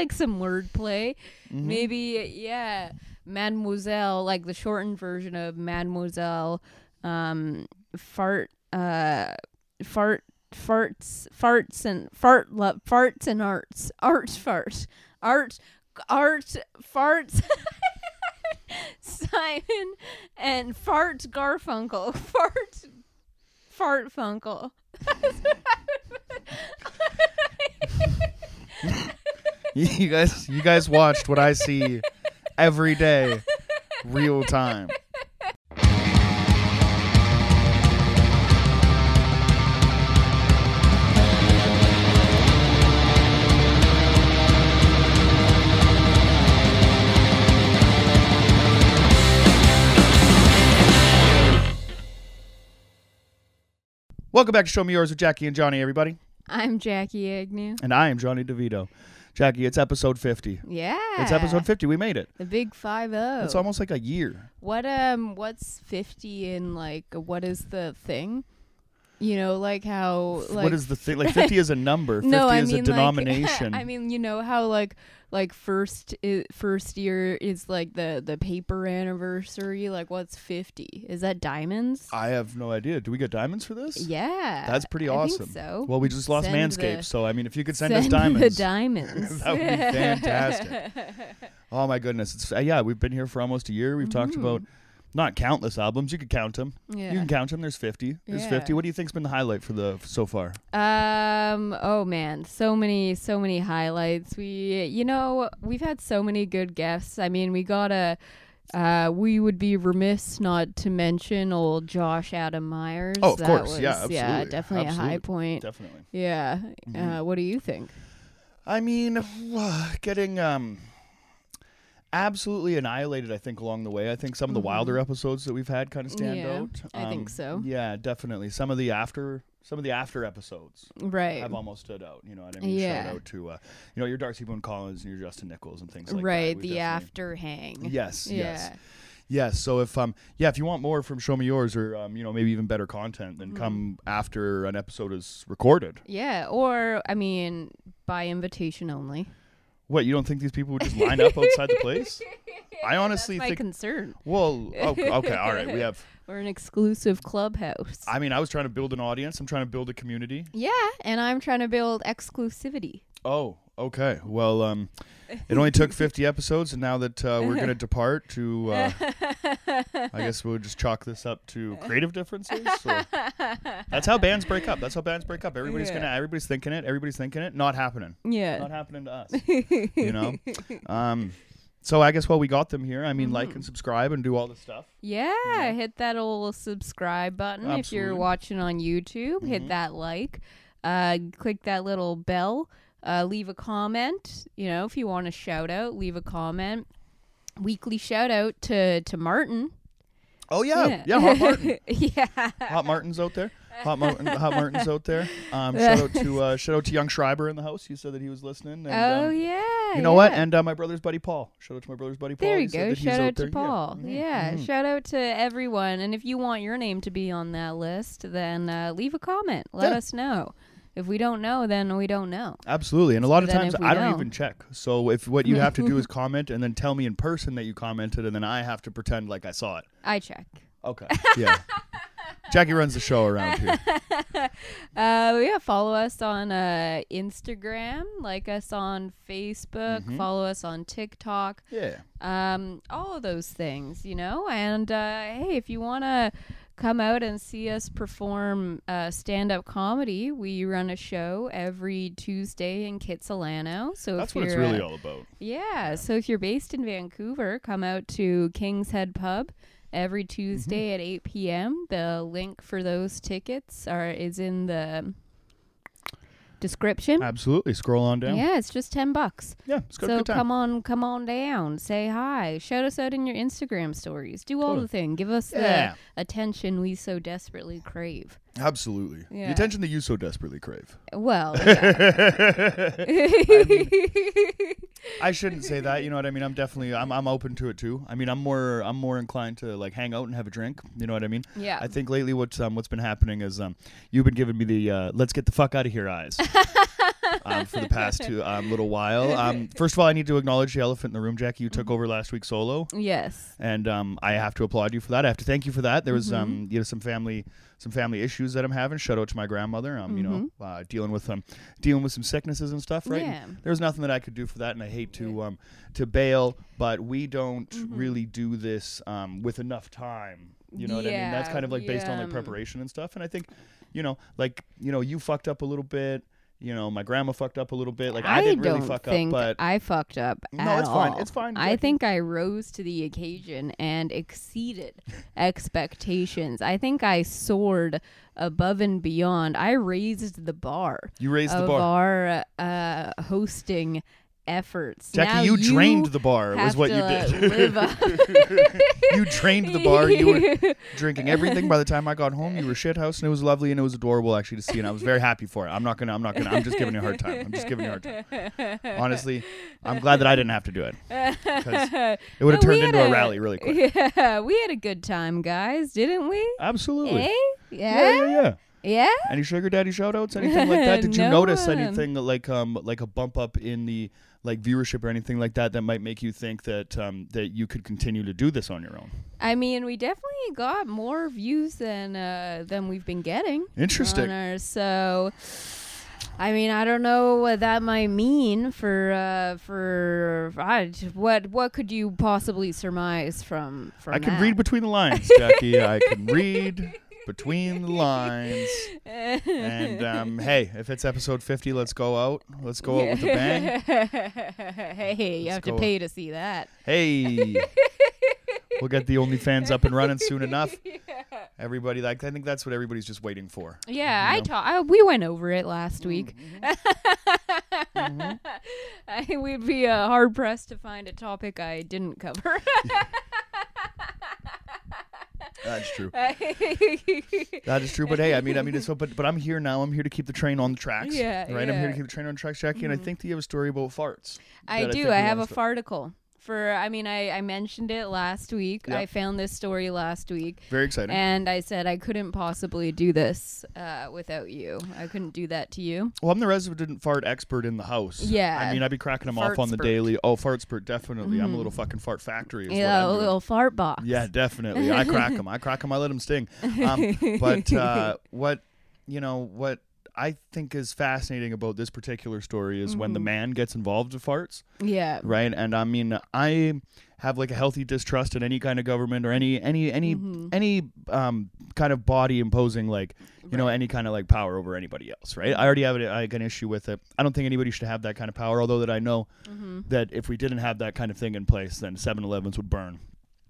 like some wordplay. Mhm. Maybe yeah, Mademoiselle, like the shortened version of Mademoiselle, um, fart, uh, fart, farts, farts and fart, lo- farts and arts, arts, fart, art, art, farts. Simon and fart Garfunkel, fart, fart Funkel. you guys, you guys watched what I see every day, real time. Welcome back to Show Me Yours with Jackie and Johnny, everybody. I'm Jackie Agnew. And I am Johnny DeVito. Jackie, it's episode 50. Yeah. It's episode 50. We made it. The big five zero. It's almost like a year. What um what's 50 in like what is the thing? You know, like how like what is the thing? Like 50 is a number. 50 no, I is mean a denomination. Like, I mean, you know how like like first i- first year is like the the paper anniversary. Like what's 50? Is that diamonds? I have no idea. Do we get diamonds for this? yeah. That's pretty I think awesome. so. Well, we just lost Send Manscaped, the- so I mean, if you could send, Send us diamonds, the diamonds. That would be fantastic. oh my goodness, it's uh, yeah. We've been here for almost a year. We've talked Mhm. about not countless albums. You could count them. yeah. You can count them. There's 50. There's 50. What do you think's been the highlight for the so far? Um. Oh man, so many, so many highlights. We, you know, we've had so many good guests. I mean, we got a. Uh, we would be remiss not to mention old Josh Adam Meyers. Oh, of That course. was, Yeah, Yeah, absolutely. definitely a high point. Definitely. Yeah. Mhm. Uh, what do you think? I mean, getting um absolutely annihilated. I think along the way. I think some of the Mhm. wilder episodes that we've had kind of stand Yeah, out. I think Um, so. Yeah, definitely. Some of the after some of the after episodes Right. have almost stood out. You know what I mean? Yeah. Shout out to uh, you know your Darcy Boone Collins and your Justin Nichols and things like that. right. The after hang. Yes. Yeah. Yes. Yes. So if um yeah if you want more from Show Me Yours or um you know maybe even better content, then Mm-hmm. come after an episode is recorded. Yeah. Or I mean, by invitation only. What you don't think these people would just line up outside the place? I honestly That's my think. concern. Well, oh, okay, all right. We have. We're an exclusive clubhouse. I mean, I was trying to build an audience. I'm trying to build a community. Yeah, and I'm trying to build exclusivity. Oh, okay. Well, um, it only took 50 episodes, and now that uh, we're gonna depart to, uh, I guess we'll just chalk this up to creative differences. So that's how bands break up. That's how bands break up. Everybody's Yeah. gonna, everybody's thinking it. Everybody's thinking it. Not happening. yeah. Not happening to us. you know. Um, so I guess while we got them here, I mean, like and subscribe and do all the stuff. Yeah, hit that old subscribe button if you're watching on YouTube. Hit that like. Uh, click that little bell. Uh, leave a comment. You know, if you want a shout out, leave a comment. Weekly shout out to to Martin. Oh yeah, yeah. Hot Martin. yeah. Hot Martin's out there. Hot Martin. Hot Martin's out there. Um, shout out to uh, shout out to young Schreiber in the house. He said that he was listening. And, oh um, yeah. You know what? And uh, my brother's buddy Paul. Shout out to my brother's buddy Paul. There He you said go. Shout out there. to Paul. Yeah. Yeah. Mhm. Shout out to everyone. And if you want your name to be on that list, then uh, leave a comment. Let Yeah. us know. If we don't know, then we don't know. Absolutely. And a lot of times I don't know. even check. So if what you have to do is comment and then tell me in person that you commented, and then I have to pretend like I saw it. I check. Okay. Yeah. Jackie runs the show around here. uh, yeah, follow us on uh, Instagram, like us on Facebook, Mhm. follow us on TikTok, Yeah. um, all of those things, you know. And uh, hey, if you want to come out and see us perform uh, stand-up comedy, we run a show every Tuesday in Kitsilano. So That's if what it's really uh, all about. Yeah, so if you're based in Vancouver, come out to King's Head Pub every Tuesday at 8 p.m. The link for those tickets are is in the description. Absolutely. Scroll on down. Yeah, it's just 10 bucks. Yeah. It's good, so good time. come on, come on down. Say hi. Shout us out in your Instagram stories. Do all Totally. the thing. Give us Yeah. the attention we so desperately crave. Absolutely. Yeah. The attention that you so desperately crave. Well, yeah. I shouldn't say that. You know what I mean? I'm definitely I'm I'm open to it too. I mean, I'm more I'm more inclined to like hang out and have a drink. You know what I mean? yeah. I think lately what's um what's been happening is um you've been giving me the uh, let's get the fuck out of here eyes. um, for the past two um, little while. Um, first of all, I need to acknowledge the elephant in the room, Jackie. You took Mm-hmm. over last week solo, Yes. and um, I have to applaud you for that. I have to thank you for that. There was Mm-hmm. um, you know some family some family issues that I'm having. Shout out to my grandmother. Um, you know, Mm-hmm. uh, dealing with um, dealing with some sicknesses and stuff. Right. Yeah. And there was nothing that I could do for that, and I hate to um, to bail, but we don't Mm-hmm. really do this um, with enough time. You know what I mean? That's kind of like based on like preparation and stuff. And I think, you know, like you know, you fucked up a little bit. You know, my grandma fucked up a little bit. Like I, didn't really fuck up, but I fucked up. No, it's fine. It's fine, I think I rose to the occasion and exceeded expectations. I think I soared above and beyond. I raised the bar you raised the bar. our uh, hosting efforts. Jackie, Now you, drained the bar. Was what you did. you drained the bar. You were drinking everything. By the time I got home, you were shithouse, and it was lovely and it was adorable actually to see, and I was very happy for it. I'm not gonna. I'm not gonna. I'm just giving you a hard time. I'm just giving you a hard time. Honestly, I'm glad that I didn't have to do it. it would have turned into a, rally really quick. Yeah, we had a good time, guys, didn't we? Absolutely. Eh? Yeah, Yeah, yeah, yeah. yeah. Any sugar daddy shout outs? Anything like that? Did you notice um, anything like um like a bump up in the like viewership or anything like that that might make you think that um that you could continue to do this on your own? I mean, we definitely got more views than uh, than we've been getting. Interesting. On ours, so. I mean, I don't know what that might mean for uh, for I, what what could you possibly surmise from from I can that? read between the lines, Jackie. I can read between the lines. And um, hey, if it's episode 50, let's go out. Let's go out with a bang. hey, you Let's have to go. pay to see that. Hey, we'll get the OnlyFans up and running soon enough. Everybody, like, I think that's what everybody's just waiting for. Yeah, You I know? ta- I we went over it last week. Mm-hmm. I we'd be uh, hard pressed to find a topic I didn't cover. That's true. That is true, but hey, I mean, I mean, it's so, but but I'm here now. I'm here to keep the train on the tracks. Yeah, right. I'm here to keep the train on the tracks, Jackie. And I mm-hmm. think that you have a story about farts. I do. think I have a wanna farticle. For I mean, I I mentioned it last week. Yeah. I found this story last week. Very exciting. And I said I couldn't possibly do this uh, without you. I couldn't do that to you. well, I'm the resident fart expert in the house. Yeah. I mean, I'd be cracking them off on the daily. Oh, fartspurt, definitely. I'm a little fucking fart factory. Is Mm-hmm. Yeah, what a I'm doing. little fart box. Yeah, definitely. I crack them. I crack them. I let them sting. Um, but uh, what you know, what I think is fascinating about this particular story is when the Mm-hmm. man gets involved with farts, Yeah. right? And I mean, I have like a healthy distrust in any kind of government or any any any Mm-hmm. any um, kind of body imposing like you know any kind of like power over anybody else, right? I already have a, like an issue with it. I don't think anybody should have that kind of power. Although that I know Mm-hmm. that if we didn't have that kind of thing in place, then 7-Elevens would burn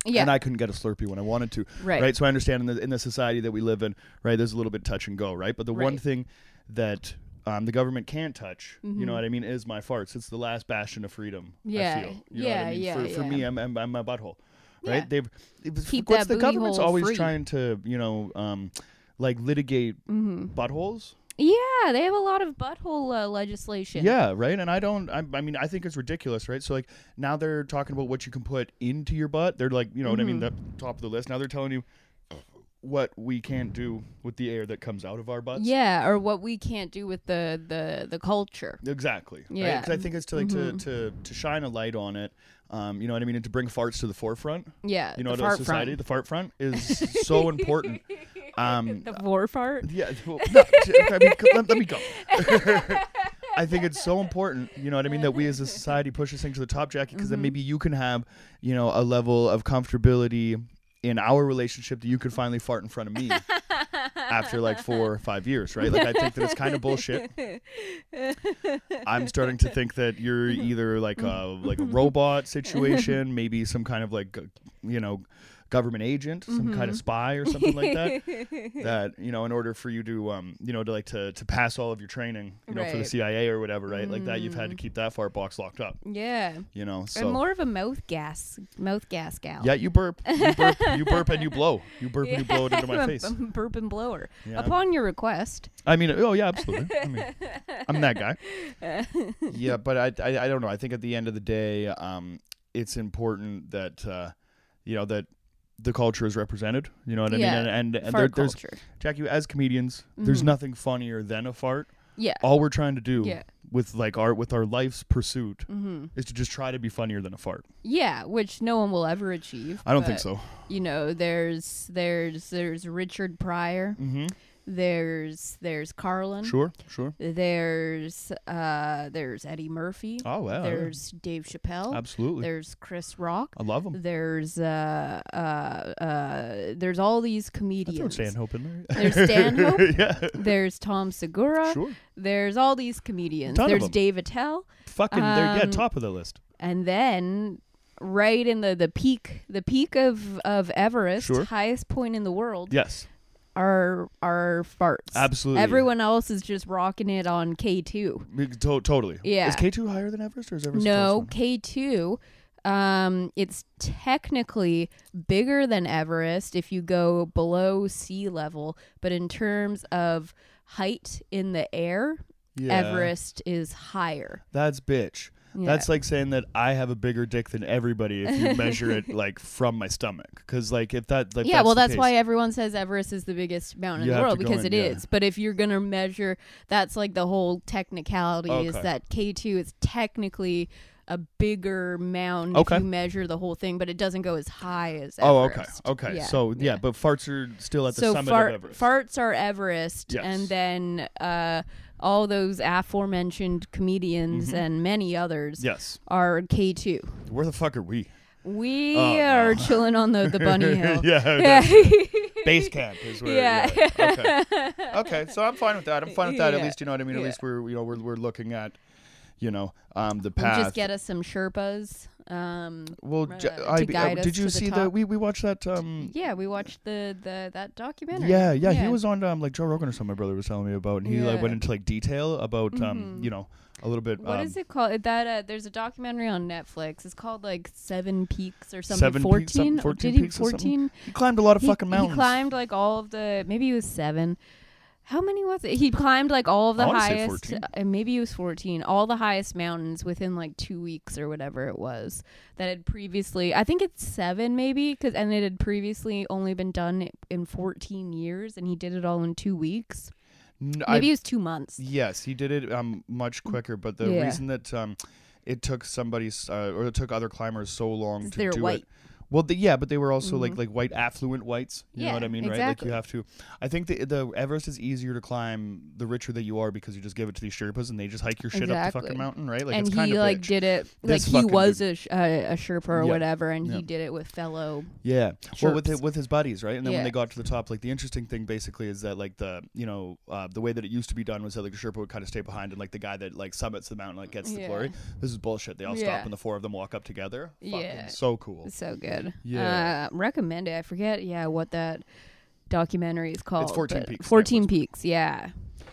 Yeah. and I couldn't get a Slurpee when I wanted to. Right. So I understand in the in the society that we live in, right? There's a little bit touch and go, right? But the one thing that um, the government can't touch, you Mm-hmm. know what I mean, is my farts. It's the last bastion of freedom. Yeah. I feel. You Yeah, I mean? yeah, for, for me. I'm, I'm, I'm my butthole, Yeah. right? They've it was, Keep what's that the government's always free. trying to, you know, um, like litigate Mm-hmm. buttholes. Yeah, they have a lot of butthole uh, legislation. Yeah, right. And I don't. I, I mean, I think it's ridiculous, right? So like now they're talking about what you can put into your butt. They're like, you know what I mean, Mm-hmm. the top of the list. Now they're telling you what we can't do with the air that comes out of our butts. Yeah, or what we can't do with the the the culture. Exactly. Yeah. Because I think it's to like Mhm. to, to to shine a light on it. Um, you know what I mean, and to bring farts to the forefront. Yeah, You know, the to society, front. the fart front is so important. Um, the vor fart. Yeah. Well, no, I mean, let, let me go. I think it's so important, you know what I mean, that we as a society push this thing to the top, Jackie, because Mm-hmm. then maybe you can have, you know, a level of comfortability in our relationship that you could finally fart in front of me after like four or five years, right? Like I think that it's kind of bullshit. I'm starting to think that you're mm-hmm. either like mm-hmm. a like a robot situation, maybe some kind of like, you know, government agent, some Mm-hmm. kind of spy or something like that that you know in order for you to um you know to like to to pass all of your training you know for the CIA or whatever right like that you've had to keep that fart box locked up Yeah, you know I'm so more of a mouth gas mouth gas gal. yeah you burp you burp you burp and you blow you burp and you blow it into my I'm face a burp and blower. Yeah. Upon your request. I mean oh yeah absolutely I mean I'm that guy yeah but I, I I don't know I think at the end of the day um it's important that uh you know that the culture is represented you know what I Yeah. mean and and, and there, there's. Jackie as comedians there's Mhm. nothing funnier than a fart Yeah. All we're trying to do Yeah. with like our with our life's pursuit hmm is to just try to be funnier than a fart. Yeah, which no one will ever achieve. I don't think so. You know, there's there's there's Richard Pryor. Mm-hmm. There's there's Carlin. Sure, sure. There's uh there's Eddie Murphy. Oh wow. There's Dave Chappelle. Absolutely. There's Chris Rock. I love him. There's uh uh uh there's all these comedians. Stanhope in there. There's Stanhope. yeah. There's Tom Segura. Sure. There's all these comedians. Ton of There's. Dave Attell. Fucking they're yeah, Um, top of the list. and then right in the the peak the peak of of Everest Sure. highest point in the world Yes. Are are farts Absolutely. everyone else is just rocking it on K2 to- totally. Yeah. Is K two higher than Everest or is Everest? no? K2 um it's technically bigger than Everest if you go below sea level but in terms of height in the air Yeah. Everest is higher That's bitch. Yeah. That's like saying that I have a bigger dick than everybody if you measure it like from my stomach. Because like if that like yeah, well, that's case- why everyone says Everest is the biggest mountain in the world because in, it is. yeah. But if you're gonna measure, that's like the whole technicality is that K two is technically a bigger mountain Okay. if you measure the whole thing, but it doesn't go as high as Oh, okay, okay. Yeah, so yeah, yeah. but farts are still at the so summit fart, of Everest. farts are Everest, Yes. and then uh, all those aforementioned comedians Mhm. and many others yes. are K two. Where the fuck are we? We Oh, no. are chilling on the, the bunny hill. yeah. Yeah. Base camp is where. Yeah. yeah. Okay. Okay. So I'm fine with that. I'm fine with that. At least you know what I mean. At Yeah. least we're you know we're we're looking at, you know, um the We'll path. just get us some Sherpas. Um, well, uh, j- to I, guide uh, did you the see the top. we we watched that um yeah, we watched the, the that documentary. Yeah, yeah, he was on um, like Joe Rogan or something. My brother was telling me about, and he like went into like detail about um, Mhm. you know, a little bit. What um, is it called? That uh, there's a documentary on Netflix. It's called like Seven Peaks or something. Seven Peaks, something, 14? 14 Did he Peaks or something? fourteen? He climbed a lot of He, fucking mountains. he climbed like all of the. Maybe he was seven. How many was it? He climbed like all of the I wanna say highest. 14. uh, maybe he was fourteen. All the highest mountains within like two weeks or whatever it was that had previously. I think it's seven maybe because and it had previously only been done in fourteen years, and he did it all in two weeks. N- Maybe I- it was two months. yes, he did it um much quicker, but the Yeah. reason that um it took somebody's uh, or it took other climbers so long to do white. it. Well, the, yeah, but they were also like Mhm. like white affluent whites. You know what I mean, right? Like you have to. I think the the Everest is easier to climb the richer that you are because you just give it to these Sherpas and they just hike your shit up the fucking mountain, right? Like and it's kind he of like bitch. did it This like he was a, sh- a, a Sherpa or Yeah. whatever, and Yeah. he did it with fellow. Yeah. Well, with Sherps. it, with his buddies, right? And then when they got to the top, like the interesting thing basically is that like the you know uh, the way that it used to be done was that like the Sherpa would kind of stay behind, and like the guy that like summits the mountain like gets the Yeah. glory. This is bullshit. They all Yeah. stop and the four of them walk up together. Fucking Yeah. So cool. So good. Yeah. Uh, recommend it. I forget. Yeah, what that documentary is called. It's 14 Peaks, Fourteen Netflix. Peaks. Yeah.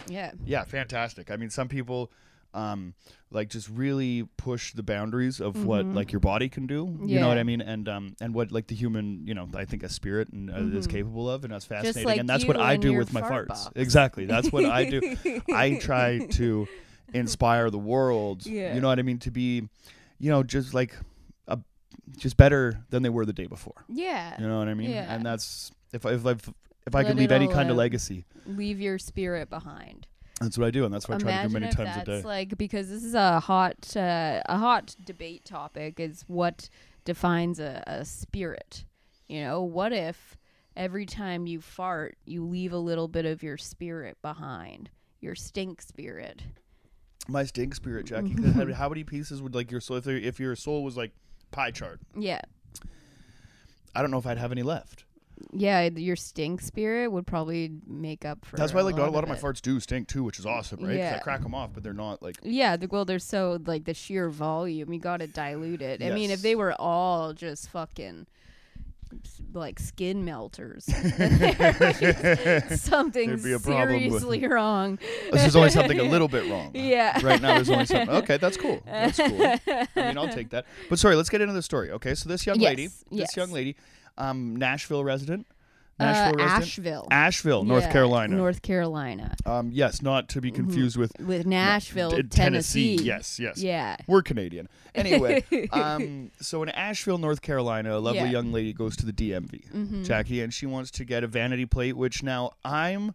Yeah. Yeah, fantastic. I mean, some people. Um, like just really push the boundaries of what Mhm. like your body can do. You know what I mean? And um and what like the human, you know, I think a spirit and, uh, is Mhm. capable of, and that's fascinating. like and that's what I do with my farts. box. Exactly. That's what I do. I try to inspire the world. Yeah. You know what I mean? To be, you know, just like just better than they were the day before. Yeah. You know what I mean? Yeah. And that's if I if I if I Let could leave any kind of legacy, Leave your spirit behind. that's what I do, and that's what I try to do many times a day. like because this is a hot uh, a hot debate topic is what defines a, a spirit. You know, what if every time you fart, you leave a little bit of your spirit behind, your stink spirit. My stink spirit, Jackie. how- how many pieces would like your soul? If, if your soul was like pie chart, Yeah, I don't know if I'd have any left. yeah, your stink spirit would probably make up for. That's why like a lot a lot of my it. farts do stink too, which is awesome, right? 'Cause I Yeah. crack them off, but they're not like Yeah, the, well, they're so like the sheer volume. You got to dilute it. I mean, Yes. if they were all just fucking like skin melters, something There'd be a problem with- seriously wrong. there's only something a little bit wrong. Yeah. Right now, there's only something. Okay, that's cool. That's cool. I mean, I'll take that. But sorry, let's get into the story. Okay, so this young lady, Yes, this young lady, um, Nashville resident, Nashville resident, Asheville, Asheville, North Yeah, Carolina. North Carolina, um, yes, not to be confused with with Nashville, D- Tennessee. Yes, yes. Yeah. We're Canadian. Anyway, um, so in Asheville, North Carolina, a lovely Yeah. young lady goes to the DMV, Mhm. Jackie, and she wants to get a vanity plate, which now I'm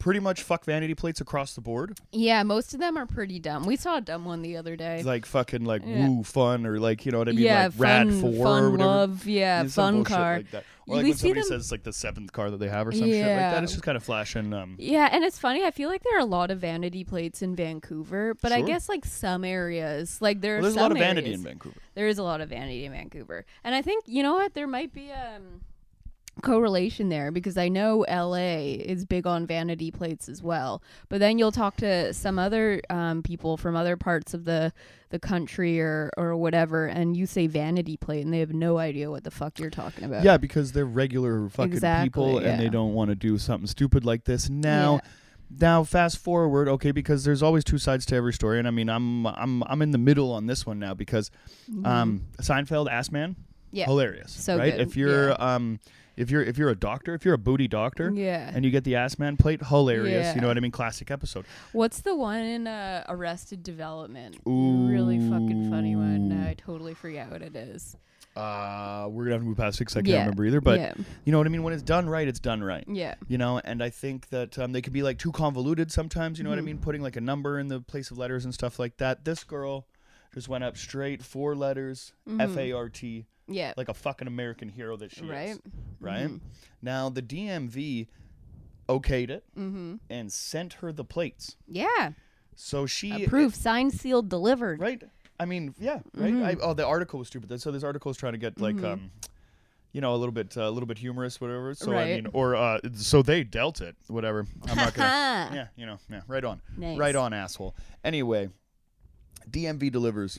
pretty much fuck vanity plates across the board. Yeah, most of them are pretty dumb. We saw a dumb one the other day. Like fucking like Yeah. woo fun or like you know what I mean yeah, like rad fun, four fun or whatever. love. Yeah, Yeah, fun car. like that. Or like we when somebody them- says like the seventh car that they have or some shit like that. It's just kind of flashing. Um, Yeah, and it's funny. I feel like there are a lot of vanity plates in Vancouver, but I guess like some areas, like there well, there's a lot of vanity areas- in Vancouver. There is a lot of vanity in Vancouver, and I think you know what there might be um correlation there because I know LA is big on vanity plates as well. But then you'll talk to some other um, people from other parts of the the country or or whatever, and you say vanity plate, and they have no idea what the fuck you're talking about. Yeah, because they're regular fucking Exactly, people and they don't want to do something stupid like this. Now, Yeah. now fast forward, okay, because there's always two sides to every story, and I mean, I'm I'm I'm in the middle on this one now because um, Seinfeld, Ass Man, Mm-hmm. Yeah. hilarious, So right? good, If you're yeah. um, if you're if you're a doctor, if you're a booty doctor. Yeah. And you get the ass man plate, hilarious. You know what I mean? Classic episode. What's the one in uh, Arrested Development? Really fucking funny one. Ooh. I totally forget what it is. Uh, we're gonna have to move past six. I can't Yeah. remember either. But yeah, you know what I mean? When it's done right, it's done right. yeah, you know and i think that um, they can be like too convoluted sometimes you know what i Mhm. mean putting like a number in the place of letters and stuff like that this girl just went up straight four letters Mhm. f-a-r-t yeah. like a fucking american hero that she right. is right Mhm. now the dmv okayed it Mm-hmm. and sent her the plates Yeah. so she Approved, signed, sealed, delivered. right i mean yeah right Mhm. I, oh the article was stupid so this article is trying to get like Mhm. um you know a little bit uh, a little bit humorous whatever so i mean or uh so they dealt it whatever i'm not gonna yeah. yeah you know yeah right on Nice. Right on, asshole. Anyway, DMV delivers.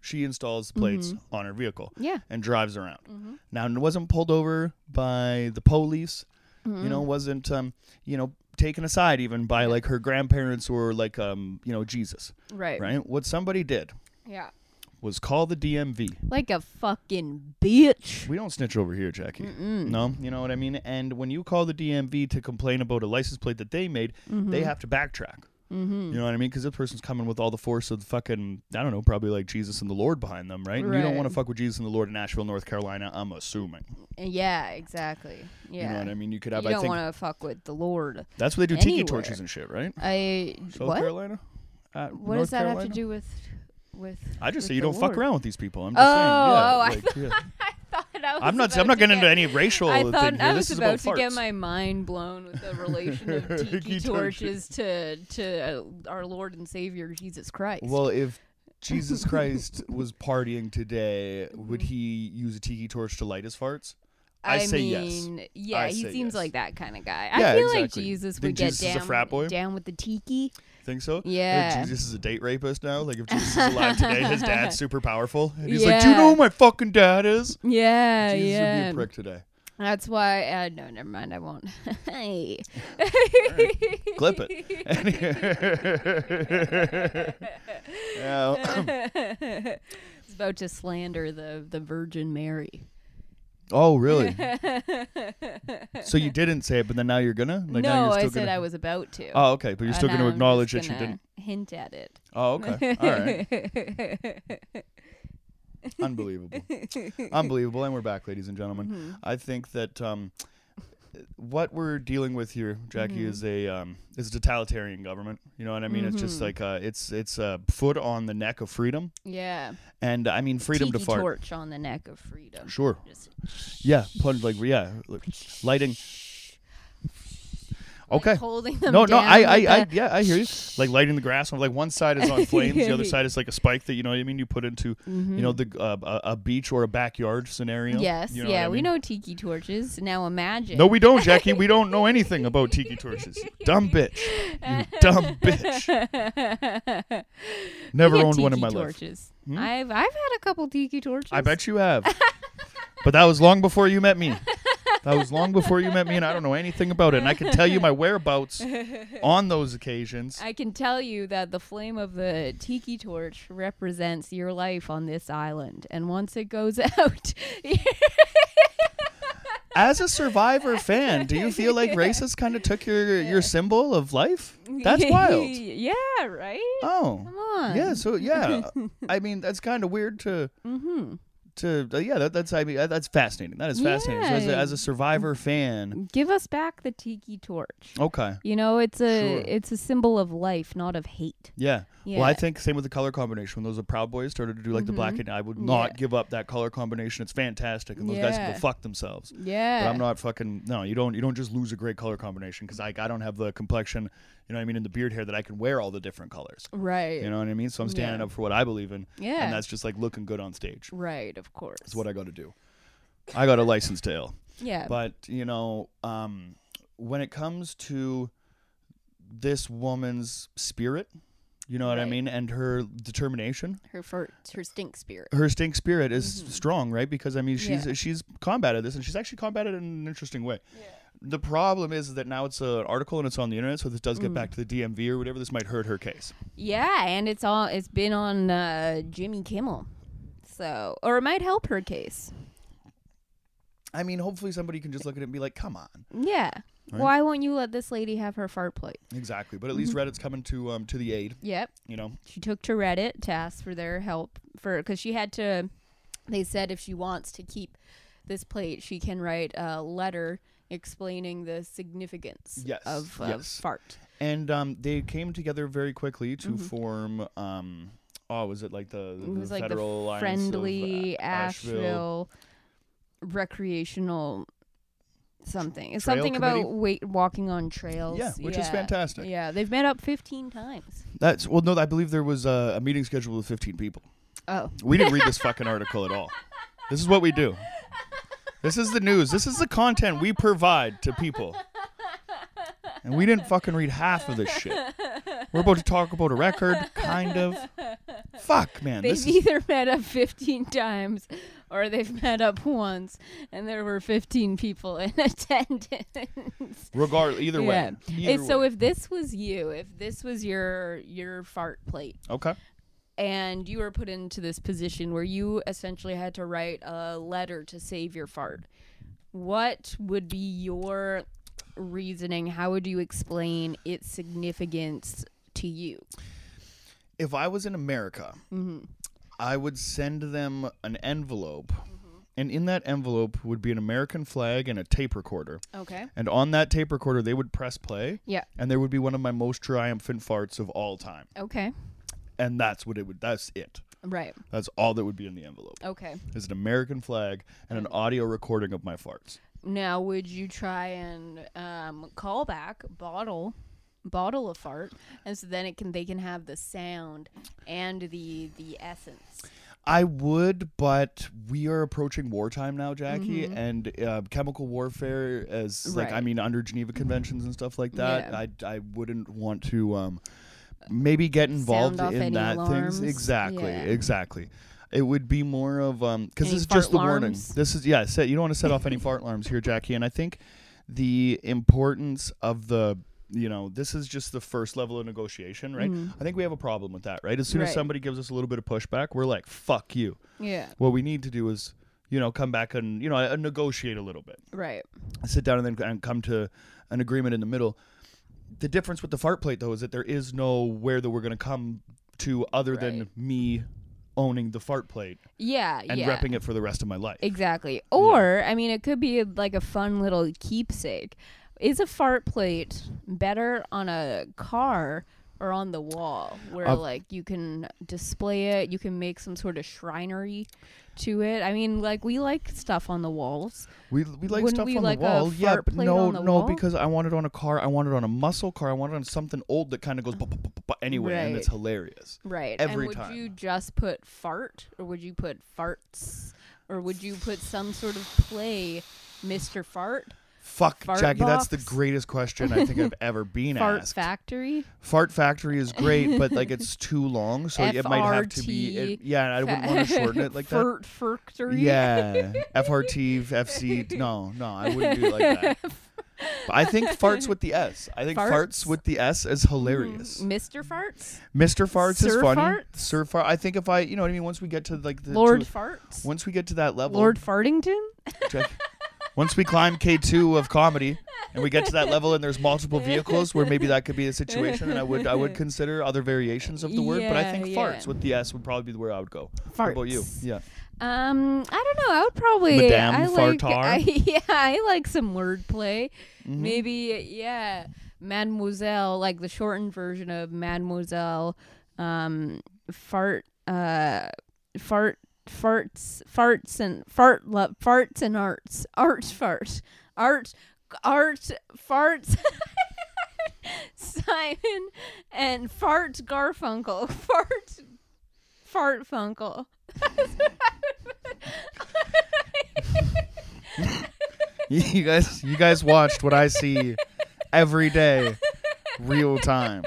She installs plates Mm-hmm. on her vehicle Yeah. and drives around. Mhm. Now, it wasn't pulled over by the police. You Mm-hmm. know, wasn't um, you know, taken aside even by like her grandparents or like um, you know, Jesus. Right. Right. What somebody did Yeah. was call the DMV. Like a fucking bitch. We don't snitch over here, Jackie. Mm-mm. No, you know what I mean. And when you call the DMV to complain about a license plate that they made, they have to backtrack. Mm-hmm. You know what I mean? Because this person's coming with all the force of the fucking, I don't know, probably like Jesus and the Lord behind them, right? And you don't want to fuck with Jesus and the Lord in Nashville, North Carolina, I'm assuming. Yeah. Exactly. Yeah. You know what I mean? You could have, You I don't want to fuck with the Lord. that's where they do tiki torches and shit, right? I South what? Carolina? Uh, What North does that Carolina? have to do with with? I just say you don't fuck around with these people. I'm just Oh, saying. Yeah, oh, like. I thought was I'm not. I'm not getting into any racial I thing thought. I was is about about to get my mind blown with the relation of tiki, Tiki torches to to uh, our Lord and Savior Jesus Christ. Well, if Jesus Christ was partying today, would Mm-hmm. he use a tiki torch to light his farts? I say yes. mean, yeah, I he seems yes. like that kind of guy. Yeah, I feel like exactly. Jesus Think would get Jesus down, down with the tiki. Think so? Like, Yeah. Jesus is a date rapist now. Like if Jesus is alive today, his dad's super powerful, and he's like, "Do you know who my fucking dad is?" Yeah, Jesus yeah. would be a prick today. That's why. Uh, no, never mind. I won't. hey. Clip it. yeah. It's about to slander the the Virgin Mary. Oh, really? So you didn't say it, but then now you're gonna? Like now no, you're I still said gonna... I was about to. Oh, okay, but you're still going to acknowledge that you didn't. Hint at it. Oh, okay. All right. Unbelievable. Unbelievable. And we're back, ladies and gentlemen. Mm-hmm. I think that um, what we're dealing with here, Jackie, Mm-hmm. is a um, is a totalitarian government. You know what I mean? It's just Mhm. like uh, it's it's a foot on the neck of freedom, Yeah. and I mean freedom Tiki to fart. torch on the neck of freedom. Sure. Just Yeah. Plunge like yeah, like, lighting. like, Okay. holding them No, no, I, I, I, the- yeah, I hear you. Like lighting the grass on, like one side is on flames, the other side is like a spike that you know what I mean. You put into, you know, the uh, a, a beach or a backyard scenario. Mm-hmm. Yes, You know yeah, I we know tiki torches. Now imagine. No, we don't, Jackie. We don't know anything about tiki torches. Dumb bitch. You dumb bitch. Never owned one in my life. torches. Hmm? I've I've had a couple tiki torches. I bet you have. but that was long before you met me. That was long before you met me, and I don't know anything about it. And I can tell you my whereabouts on those occasions. I can tell you that the flame of the tiki torch represents your life on this island, and once it goes out, As a Survivor fan, do you feel like racists kind of took your your symbol of life? That's wild. yeah, right. Oh, Come on. yeah. So yeah, I mean that's kind of weird to Mm-hmm. To uh, yeah, that, that's I mean that- that's fascinating. That is fascinating. So as, a, as a Survivor fan, Give us back the tiki torch. okay, You know, it's a Sure. it's a symbol of life, not of hate. yeah. Yeah. Well, I think same with the color combination. When those Proud Boys started to do like the black Mhm. and I would not Yeah. give up that color combination. It's fantastic, and those guys can go fuck themselves. yeah. But I'm not fucking no. You don't you don't just lose a great color combination because like I don't have the complexion, you know what I mean, in the beard hair that I can wear all the different colors. right. You know what I mean? So I'm standing Yeah. up for what I believe in, yeah. and that's just like looking good on stage. right, of course. That's what I got to do. I got a license to ill. yeah. But you know, um, when it comes to this woman's spirit, you know what I mean, and her determination, her her stink spirit. her stink spirit is Mhm. strong, right? Because I mean, she's Yeah. she's combated this, and she's actually combated it in an interesting way. The problem is that now it's an article and it's on the internet, so this does get Mm. back to the DMV or whatever. This might hurt her case. Yeah, and it's all it's been on uh, Jimmy Kimmel. So, or it might help her case. I mean, hopefully somebody can just look at it and be like, "Come on." Yeah. Right. Why won't you let this lady have her fart plate? Exactly, but at least Mm-hmm. Reddit's coming to um to the aid. Yep. You know, She took to Reddit to ask for their help for because she had to. They said if she wants to keep this plate, she can write a letter explaining the significance Yes, of, of yes. fart. and um, they came together very quickly to Mhm. form um. Oh, was it like the, the It was like the Federal Alliance friendly uh, Asheville? Asheville recreational something. It's Trail something committee? about wait walking on trails. Yeah, which is fantastic. Yeah, they've met up 15 times. That's well, no, I believe there was a, a meeting scheduled with 15 people. Oh. We didn't read this fucking article at all. This is what we do. This is the news. This is the content we provide to people. And we didn't fucking read half of this shit. We're about to talk about a record, kind of. Fuck, man. They've This is, either met up 15 times or they've met up once and there were 15 people in attendance. regard either way. Yeah. Either And so way. if this was you, if this was your your fart plate okay. and you were put into this position where you essentially had to write a letter to save your fart, what would be your reasoning? How would you explain its significance to you? If I was in America, hmm I would send them an envelope. Mm-hmm. And in that envelope would be an American flag and a tape recorder. Okay. And on that tape recorder, they would press play. Yeah. And there would be one of my most triumphant farts of all time. Okay. And that's what it would. That's it. Right. That's all that would be in the envelope. Okay. Is an American flag and an audio recording of my farts. Now, would you try and um, call back, bottle, bottle a fart, and so then it can they can have the sound and the the essence. I would, but we are approaching wartime now, Jackie, Mhm. and uh, chemical warfare as like I mean under Geneva conventions and stuff like that. Yeah. I I wouldn't want to um maybe get involved in that alarms. things exactly Yeah. exactly. It would be more of um because this is just the warning. alarms? This is yeah. Set, you don't want to set off any fart alarms here, Jackie. And I think the importance of the you know this is just the first level of negotiation, right? Mhm. I think we have a problem with that, right? As soon as somebody gives us a little bit of pushback, we're like, "Fuck you." Yeah. What we need to do is, you know, come back and you know uh, negotiate a little bit, Right. sit down and then and come to an agreement in the middle. The difference with the fart plate though is that there is no where that we're going to come to other than me owning the fart plate Yeah. and yeah. repping it for the rest of my life. Exactly. Or I mean, it could be like a fun little keepsake. Is a fart plate better on a car or on the wall, where like you can display it, you can make some sort of shrinery to it? I mean, like we like stuff on the walls. We we like Wouldn't stuff we on like the wall, yeah, but no, no, wall? because I want it on a car. I want it on a muscle car. I want it on something old that kind of goes ah. bu- bu- anyway, and it's hilarious. Right. Every and would time. you just put fart or would you put farts? Or would you put some sort of play, Mr. Fart? Fuck, Fart Jackie, that's the greatest question I think I've ever been Fart asked. Fart Factory? Fart Factory is great, but like it's too long, so it might have to be. It, yeah, I wouldn't want to shorten it like that. Fart Factory? Yeah, FRT, FC. No, no, I wouldn't do it like that. But I think farts with the S. I think farts, Farts? with the S is mm, hilarious. Mr. Farts? Mr. Farts is funny. Farts? Sir Fart. I think if I, you know what I mean. Once we get to like the Lord to- Farts? once we get to that level, Lord Fartington? Once we climb K two of comedy and we get to that level and there's multiple vehicles where maybe that could be a situation and I would I would consider other variations of the word. But I think yeah. farts with the S would probably be where I would go. Farts. How about you? Yeah. Um, I don't know. I would probably. Madame I like. Fartar? I, yeah, I like some wordplay. Mhm. Maybe, yeah, Mademoiselle, like the shortened version of Mademoiselle. Um, fart. Uh, fart. Farts. Farts and fart. love, farts and arts. Arts. Fart. Art. Art. Farts. Simon and Fart Garfunkel. Fart. Fart Funkle. you guys, you guys watched what I see every day, real time.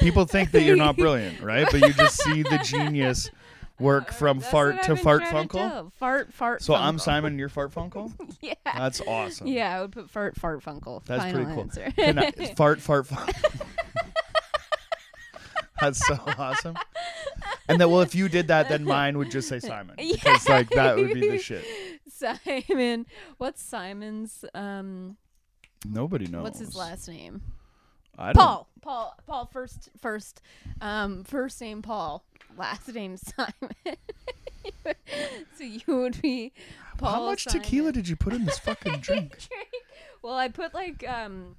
People think that you're not brilliant, right? But you just see the genius work from That's fart what to I've been fart trying to funkle. Fart, fart. So I'm Funkle. Simon, you're fart funkle. Yeah. That's awesome. Yeah, I would put fart, fart, funkle. That's Final pretty cool. answer. Can I- fart, fart, fart. That's so awesome. And then, well, if you did that, then mine would just say Simon, because like that would be the shit. Simon. What's Simon's? Um, Nobody knows. what's his last name? I don't. Paul. Paul. Paul. First. First. Um. First name Paul. Last name Simon. so you would be Paul. How much Simon. tequila did you put in this fucking drink? well, I put like um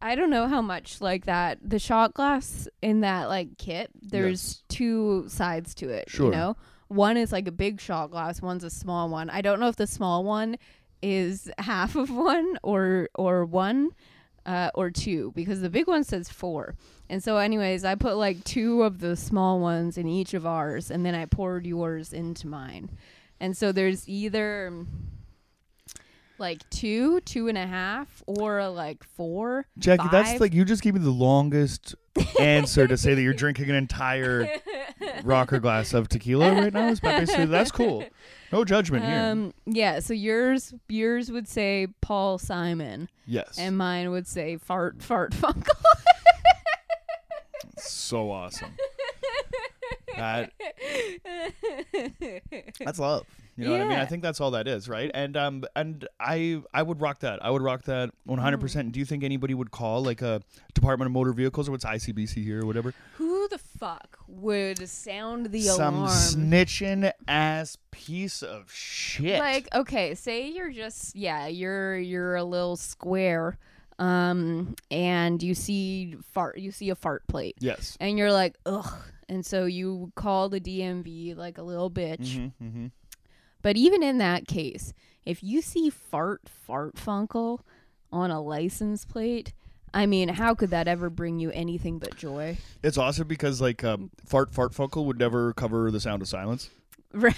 I don't know how much like that the shot glass in that like kit. There's two sides to it, Sure. you know. One is like a big shot glass, one's a small one. I don't know if the small one is half of one or or one uh, or two because the big one says four. And so, anyways, I put like two of the small ones in each of ours, and then I poured yours into mine. And so there's either like two, two and a half, or like four. Jackie, that's like you just gave me the longest answer to say that you're drinking an entire rocker glass of tequila right now. Is basically that's cool. No judgment here. Um, yeah. So yours, yours would say Paul Simon, yes, and mine would say Fart Fart Funkle. so awesome. That that's love. You know what I mean? I think that's all that is, right? And um and I I would rock that. I would rock that 100. Mm. percent Do you think anybody would call like a Department of Motor Vehicles or what's ICBC here or whatever? Who the fuck would sound the Some alarm? snitching ass piece of shit. Like, okay, say you're just yeah, you're you're a little square, um, and you see fart, you see a fart plate, yes. and you're like, ugh, and so you call the DMV like a little bitch. Mm-hmm, mm-hmm. But even in that case, if you see fart fart funkle on a license plate, I mean, how could that ever bring you anything but joy? It's awesome because like um, fart fart funkle would never cover the sound of silence. Right?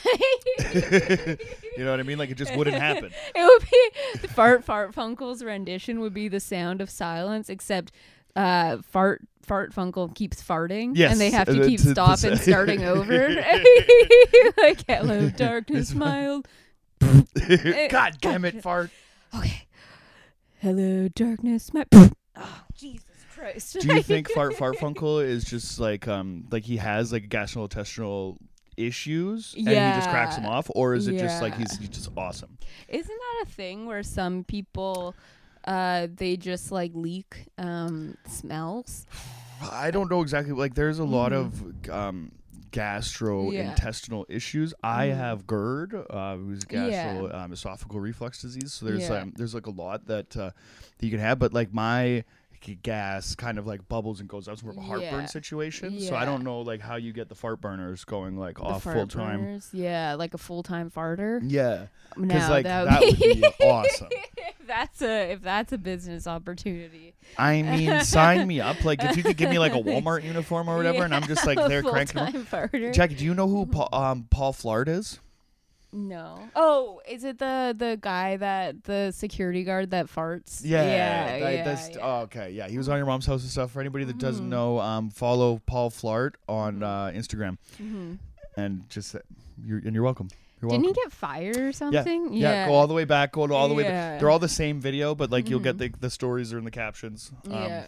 you know what I mean? Like it just wouldn't happen. It would be the fart fart funkle's rendition would be the sound of silence, except uh, fart fart funkle keeps farting, Yes, and they have to keep to- to stopping, starting over. like hello, darkness, mild. God damn it, fart. Okay, hello, darkness, my. Oh, Jesus Christ! Do you think Fart Farfunkel is just like um like he has like gastrointestinal issues and he just cracks them off, or is it just like he's, he's just awesome? Isn't that a thing where some people, uh, they just like leak um smells? I don't know exactly. Like there's a lot Mhm. of um gastrointestinal issues. I Mhm. have GERD, uh, who's gastro Yeah. um, esophageal reflux disease. So there's Yeah. um, there's like a lot that uh, that you can have, but like my gas kind of like bubbles and goes out. It's more of a heartburn Yeah. situation. So I don't know like how you get the fart burners going like The off full time. burners? Yeah, like a full time farter. Yeah, No, because like that that would be awesome. if that's a if that's a business opportunity. I mean, sign me up. Like if you could give me like a Walmart uniform or whatever, and I'm just like there cranking. farter. Jackie, do you know who Paul, um, Paul Flart is? No. Oh, is it the the guy that the security guard that farts? Yeah, yeah, that- yeah, that's yeah. oh, okay. Yeah, he was on your mom's house and stuff. For anybody that doesn't Mhm. know, um, follow Paul Flart on Mhm. uh, Instagram, Mhm. and just uh, you're and you're welcome. You're Didn't welcome. he get fired or something? yeah, yeah. go all the way back. Go to all the way. Back. They're all the same video, but like you'll get Mhm. the the stories are in the captions. Um, yeah.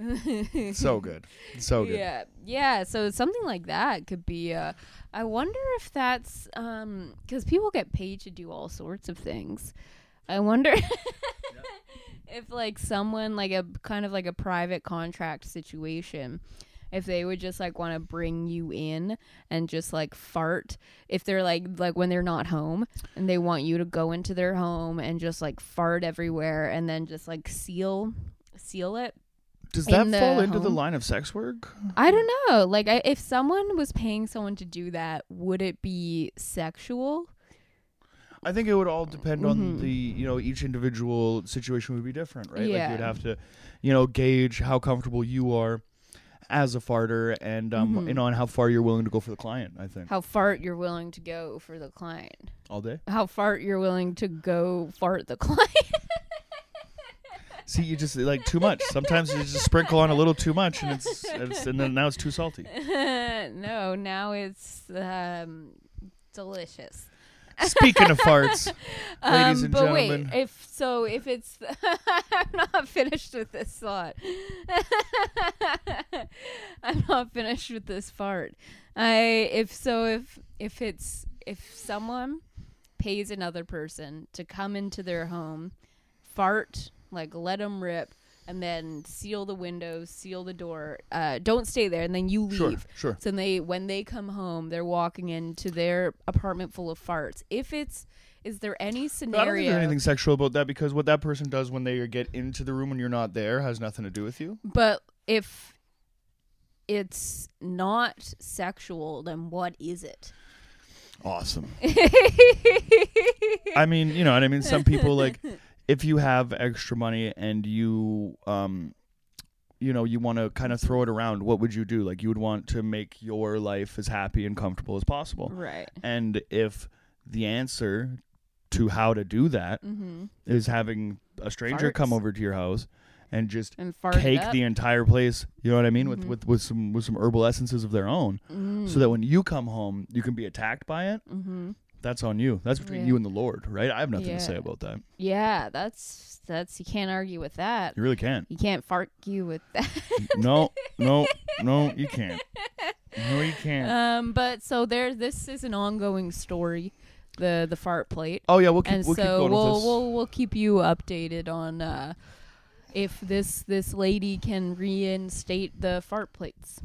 so good, so good. Yeah, yeah. So something like that could be. Uh, I wonder if that's um because people get paid to do all sorts of things. I wonder if like someone like a kind of like a private contract situation, if they would just like want to bring you in and just like fart if they're like like when they're not home and they want you to go into their home and just like fart everywhere and then just like seal seal it Does that fall into the line of sex work? I don't know. Like, I, if someone was paying someone to do that, would it be sexual? I think it would all depend on Mhm. the you know each individual situation would be different, right? Like Yeah. you'd have to, you know, gauge how comfortable you are as a farter, and um, Mhm. you know, and how far you're willing to go for the client. I think How fart you're willing to go for the client? all day. How fart you're willing to go fart the client? See, you just like too much. Sometimes you just sprinkle on a little too much, and it's, it's and then now it's too salty. no, now it's um, delicious. Speaking of farts, ladies um, and but gentlemen. wait, if so, if it's I'm not finished with this thought. I'm not finished with this fart. I if so if if it's if someone pays another person to come into their home, fart like let them rip, and then seal the windows, seal the door. Uh, don't stay there, and then you leave. sure, sure. So they when they come home, they're walking into their apartment full of farts. If it's is there any But I don't think scenario there's anything sexual about that because what that person does when they get into the room when you're not there has nothing to do with you. but if it's not sexual, then what is it? Awesome. I mean, you know what I mean. Some people like if you have extra money and you um you know you want to kind of throw it around what would you do like you would want to make your life as happy and comfortable as possible right. and if the answer to how to do that Mm-hmm. is having a stranger come over to your house and just And cake the entire place you know what i mean Mhm. with, with with some with some herbal essences of their own Mm. so that when you come home you can be attacked by it Mm-hmm. That's on you that's between Yeah. you and the lord right i have nothing to say about that Yeah, that's that's you can't argue with that. you really can't You can't fart you with that. no no no you can't no you can't um, but so there, this is an ongoing story, the the fart plate. oh yeah we'll keep and we'll so keep going we'll with this we'll we'll keep you updated on uh, if this this lady can reinstate the fart plates.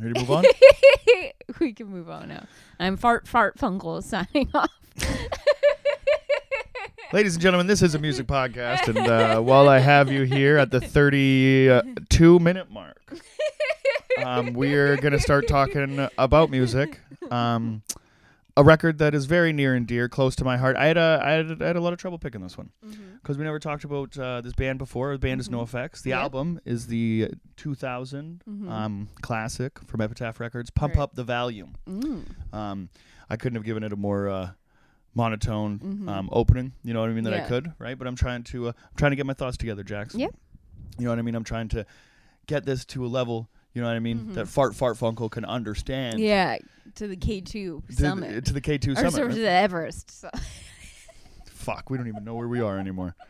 Ready to move on we can move on now. I'm fart fart funkle signing off. Ladies and gentlemen, this is a music podcast, and uh, while I have you here at the 32 minute mark, um, we're going to start talking about music. Um, a record that is very near and dear, close to my heart. I had a, I had, I had a lot of trouble picking this one because we never talked about uh, this band before. The band is NoFX. The Yep. album is the 2000 Mhm. um, classic from Epitaph Records, Pump Right. Up the Volume. Mm. Um, I couldn't have given it a more uh, monotone Mhm. um, opening. You know what I mean? That I could, right? But I'm trying to uh, I'm trying to get my thoughts together, Jax. Yep. You know what I mean? I'm trying to get this to a level. You know what I mean? Mhm. That Fart Fart Funkle can understand. Yeah, to the K two To, summit to the K2 or summit. right? to the Everest. So. Fuck, we don't even know where we are anymore.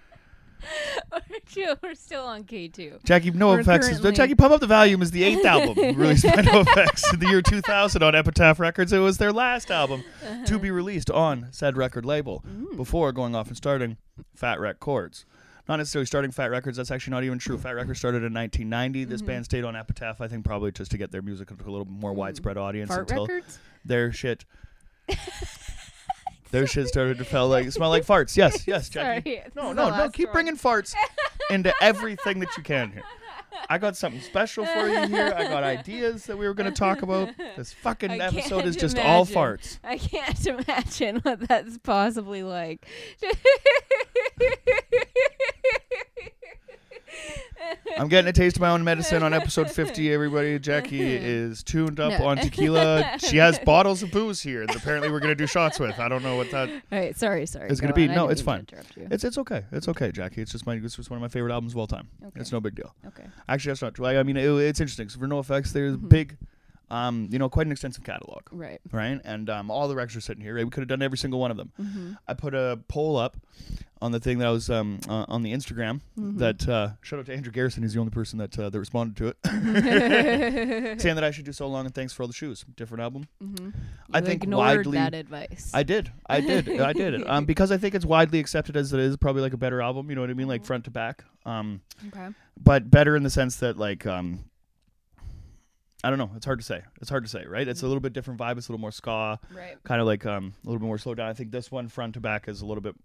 We're still on K two. Jackie, No We're Effects. Is, currently- Jackie, Pump Up the Valuum is the eighth album released by NoFX in the year 2000 on Epitaph Records. It was their last album to be released on said record label Mm. before going off and starting Fat Wreck Chords. Not necessarily starting Fat Wreck Chords. That's actually not even true. Fat Wreck Chords started in 1990. This Mhm. band stayed on Epitaph, I think, probably just to get their music to a little more Mm. widespread audience Fart until records. their shit. their shit started to feel like smell like farts. Yes, yes, Jackie. Sorry, No, no, no. Keep one. bringing farts into everything that you can here. I got something special for you here. I got ideas that we were going to talk about. This fucking I episode is just all farts. I can't imagine what that's possibly like. I'm getting a taste of my own medicine on episode 50. Everybody, Jackie is tuned up No. on tequila. She has bottles of booze here that apparently we're gonna do shots with. I don't know what that. All right, sorry, sorry. It's gonna be- on. No, it's fine. interrupt you. It's it's okay. It's okay, Jackie. It's just my it's just one of my favorite albums of all time. Okay. It's no big deal. Okay. Actually, that's not true. I, I mean, it, it's interesting. So for NoFX, there's Mhm. big, um, you know, quite an extensive catalog, Right. right? And um, all the records are sitting here. Right? We could have done every single one of them. Mm-hmm. I put a poll up on the thing that I was um, uh, on the Instagram. Mhm. That uh, shout out to Andrew Garrison. He's the only person that uh, that responded to it, saying that I should do so long and thanks for all the shoes. Different album. mm-hmm. I think ignored widely- that advice. I did, I did, I did it. Um, because I think it's widely accepted as it is probably like a better album. You know what I mean, like Mhm. front to back. Um, okay. but better in the sense that like um, I don't know. It's hard to say. It's hard to say, right? It's a little bit different vibe. It's a little more ska, Right. kind of like um, a little bit more slow down. I think this one front to back is a little bit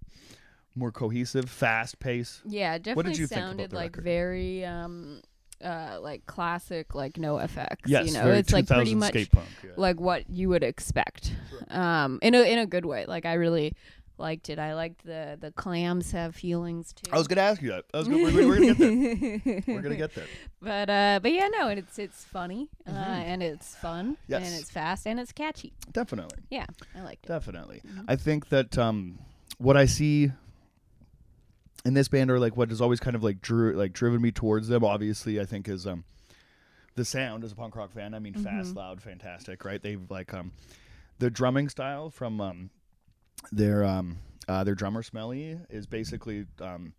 more cohesive, fast pace. Yeah, it definitely did you sounded like record? very um uh like classic like NoFX. Yes, you know, very it's like pretty much skate punk. Yeah. like what you would expect. Um in a in a good way. Like I really liked it. I liked the the clams have feelings too. I was gonna ask you that. I was gonna, we're, we're gonna get there. We're gonna get there. But uh but yeah, no, it's it's funny. Uh and it's fun. Mm-hmm. Yes. And it's fast and it's catchy. Definitely. Yeah, I liked it. Definitely. Mm-hmm. I think that um, what I see in this band, or like what has always kind of like drew like driven me towards them, obviously, I think is um, the sound as a punk rock fan. I mean, fast, Mm-hmm. loud, fantastic, right? They've like um, the drumming style from um, their um, uh, their drummer Smelly is basically um.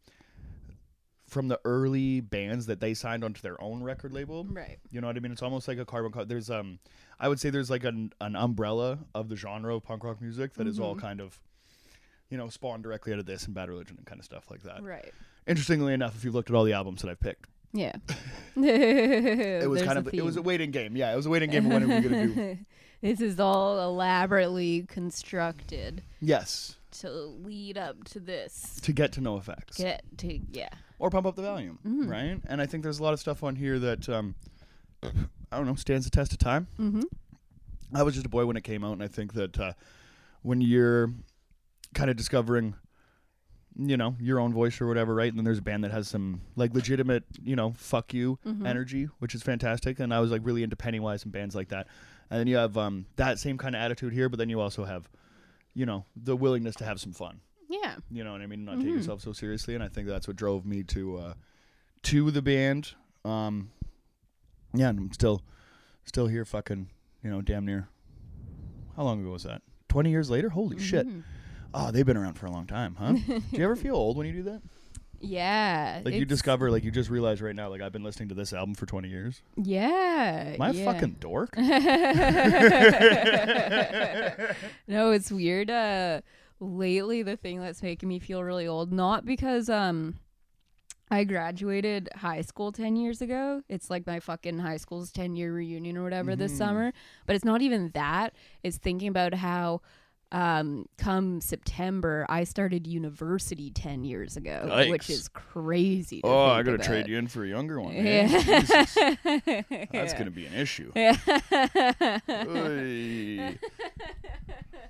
From the early bands that they signed onto their own record label, Right. you know what I mean? It's almost like a carbon copy. There's um, I would say there's like an an umbrella of the genre of punk rock music that is all Mm-hmm. kind of, you know, spawned directly out of this and Bad Religion and kind of stuff like that. Right. Interestingly enough, if you've looked at all the albums that I've picked, Yeah. it was kind of it was a waiting game. Yeah, it was a waiting game of when are we gonna do? This is all elaborately constructed Yes, to lead up to this. to get to NoFX Get to yeah. or pump up the Valuum, Mm-hmm. right? And I think there's a lot of stuff on here that um, I don't know stands the test of time. Mm-hmm. I was just a boy when it came out, and I think that uh, when you're kind of discovering, you know, your own voice or whatever, right? And then there's a band that has some like legitimate, you know, fuck you Mm-hmm. energy, which is fantastic. And I was like really into Pennywise and bands like that. And then you have um, that same kind of attitude here, but then you also have, you know, the willingness to have some fun. Yeah. You know what I mean? Not take yourself so seriously. And I think that's what drove me to uh, to the band. Um, yeah, and I'm still still here, fucking, you know, damn near. How long ago was that? Twenty years later? Holy shit! Mm-hmm. Oh, they've been around for a long time, huh? do you ever feel old when you do that? Yeah. Like you it's- discover, like you just realize right now, like I've been listening to this album for twenty years. Yeah. Am I a yeah. fucking dork? no, it's weird. Uh, lately, the thing that's making me feel really old, not because um, I graduated high school ten years ago. It's like my fucking high school's ten year reunion or whatever this Mm-hmm. summer. But it's not even that. It's thinking about how. Um, come September, I started university ten years ago, which is crazy. To oh, I gotta trade you in for a younger one. Yeah. That's gonna be an issue. Yeah.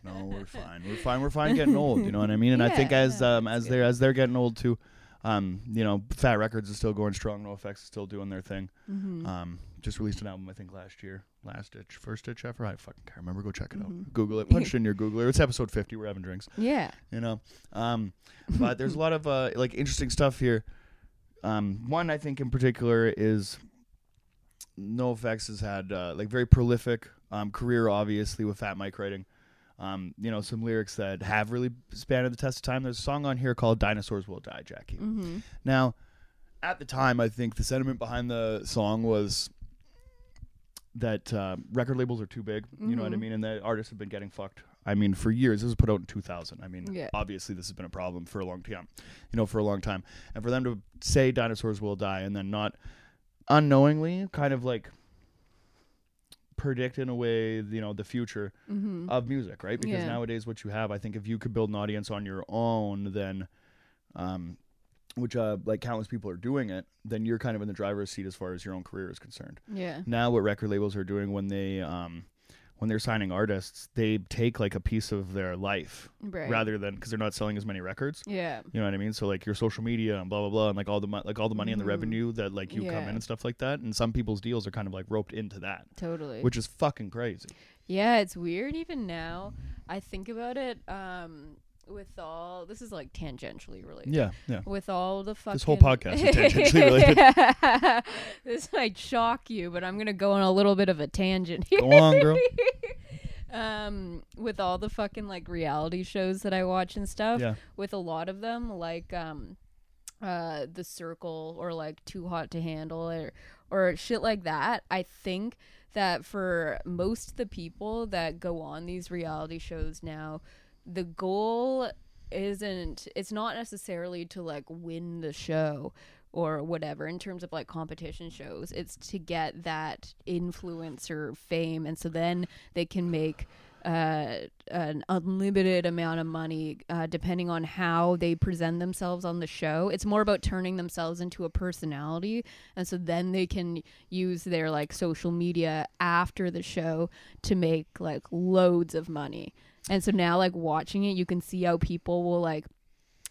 No, we're fine. We're fine. We're fine getting old. You know what I mean? And I think as um as good. they're as they're getting old too, um, you know, Fat Wreck Chords is still going strong. NoFX is still doing their thing. Mm-hmm. Um, just released an album I think last year, last ditch, first ditch ever. I fucking can't remember. Go check it Mm-hmm. out. Google it. Punch it in your Googler. It's episode fifty. We're having drinks. yeah. You know, um, but there's a lot of uh, like interesting stuff here. Um, one I think in particular is NoFX has had uh, like very prolific um, career, obviously with Fat Mike writing. Um, you know, some lyrics that have really spanned the test of time. There's a song on here called "Dinosaurs Will Die," Jackie. Mm-hmm. Now, at the time, I think the sentiment behind the song was that uh, record labels are too big. You know what I Mhm. mean? And that artists have been getting fucked. I mean, for years. This was put out in 2000. I mean, Yeah. obviously, this has been a problem for a long time. You know, for a long time. And for them to say dinosaurs will die and then not unknowingly kind of like predict in a way, you know, the future Mm-hmm. of music, right? Because Yeah. nowadays, what you have, I think, if you could build an audience on your own, then, um, which uh, like countless people are doing it, then you're kind of in the driver's seat as far as your own career is concerned. Yeah. Now, what record labels are doing when they um, when they're signing artists, they take like a piece of their life Right. rather than because they're not selling as many records. Yeah. You know what I mean? So like your social media and blah blah blah, and like all the mo- like all the money and the Mhm. revenue that like you come in and stuff like that. And some people's deals are kind of like roped into that, Totally. which is fucking crazy. yeah, it's weird even now. I think about it um with all this is like tangentially related. Yeah, yeah. With all the fucking This whole podcast is tangentially related. this might shock you, but I'm gonna go on a little bit of a tangent here. Go on, girl. um with all the fucking like reality shows that I watch and stuff. Yeah. With a lot of them, like um uh The Circle or like Too Hot to Handle or or shit like that. I think that for most of the people that go on these reality shows now, the goal isn't it's not necessarily to like win the show or whatever in terms of like competition shows. It's to get that influencer fame, and so then they can make uh, an unlimited amount of money uh, depending on how they present themselves on the show. It's more about turning themselves into a personality, and so then they can use their like social media after the show to make like loads of money. And so now, like watching it, you can see how people will like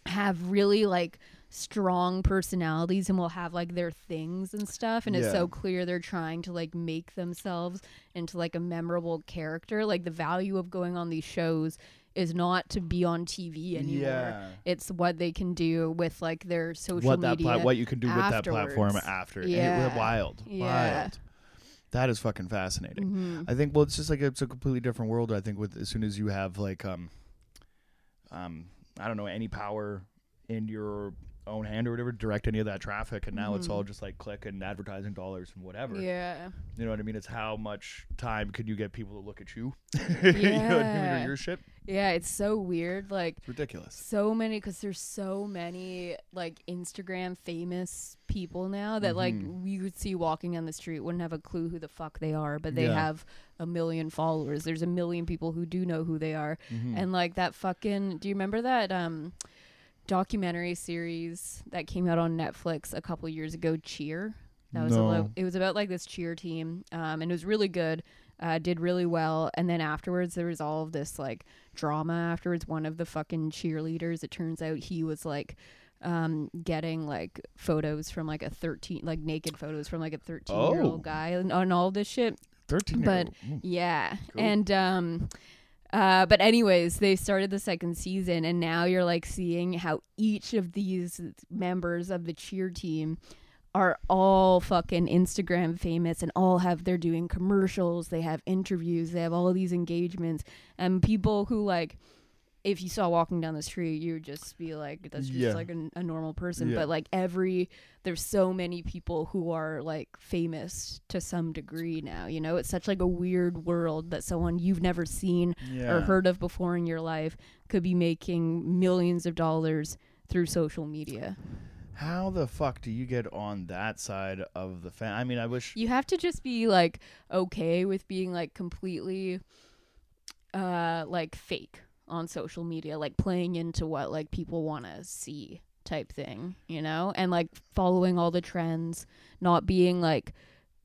have really like strong personalities and will have like their things and stuff and it's so clear they're trying to like make themselves into like a memorable character like the value of going on these shows is not to be on TV anymore Yeah. it's what they can do with like their social What that media pla- what you can do with that platform after. And it- Yeah. wild. Yeah. Wild. That is fucking fascinating. Mhm. I think well it's just like it's a completely different world I think with as soon as you have like um um I don't know any power in your own hand or whatever direct any of that traffic and now it's Mhm. all just like click and advertising dollars and whatever. yeah You know what I mean? It's how much time could you get people to look at you? you know I mean? Yeah. your shit? yeah it's so weird like It's ridiculous. so many because there's so many like Instagram famous people now that like Mhm. we would see walking on the street wouldn't have a clue who the fuck they are, but they Yeah. have a million followers. There's a million people who do know who they are, Mhm. and like that fucking. Do you remember that um documentary series that came out on Netflix a couple years ago? Cheer. That was a lo- No. it was about like this cheer team, um, and it was really good. Uh, did really well, and then afterwards there was all of this like drama. Afterwards, one of the fucking cheerleaders, it turns out he was like um getting like photos from like a 13 like naked photos from like a 13 year Oh. old guy and on all this shit 13 but- old. yeah. Cool. And um uh but anyways, they started the second season and now you're like seeing how each of these members of the cheer team are all fucking Instagram famous and all have they're doing commercials, they have interviews, they have all these engagements and people who like if you saw walking down the street, you would just be like, that's just Yeah. like a, a normal person. Yeah. But like every, there's so many people who are like famous to some degree now. You know, it's such like a weird world that someone you've never seen yeah. or heard of before in your life could be making millions of dollars through social media. How the fuck do you get on that side of the fan? I mean, I wish. You have to just be like okay with being like completely uh like fake on social media, like playing into what like people want to see type thing, you know? And like following all the trends, not being like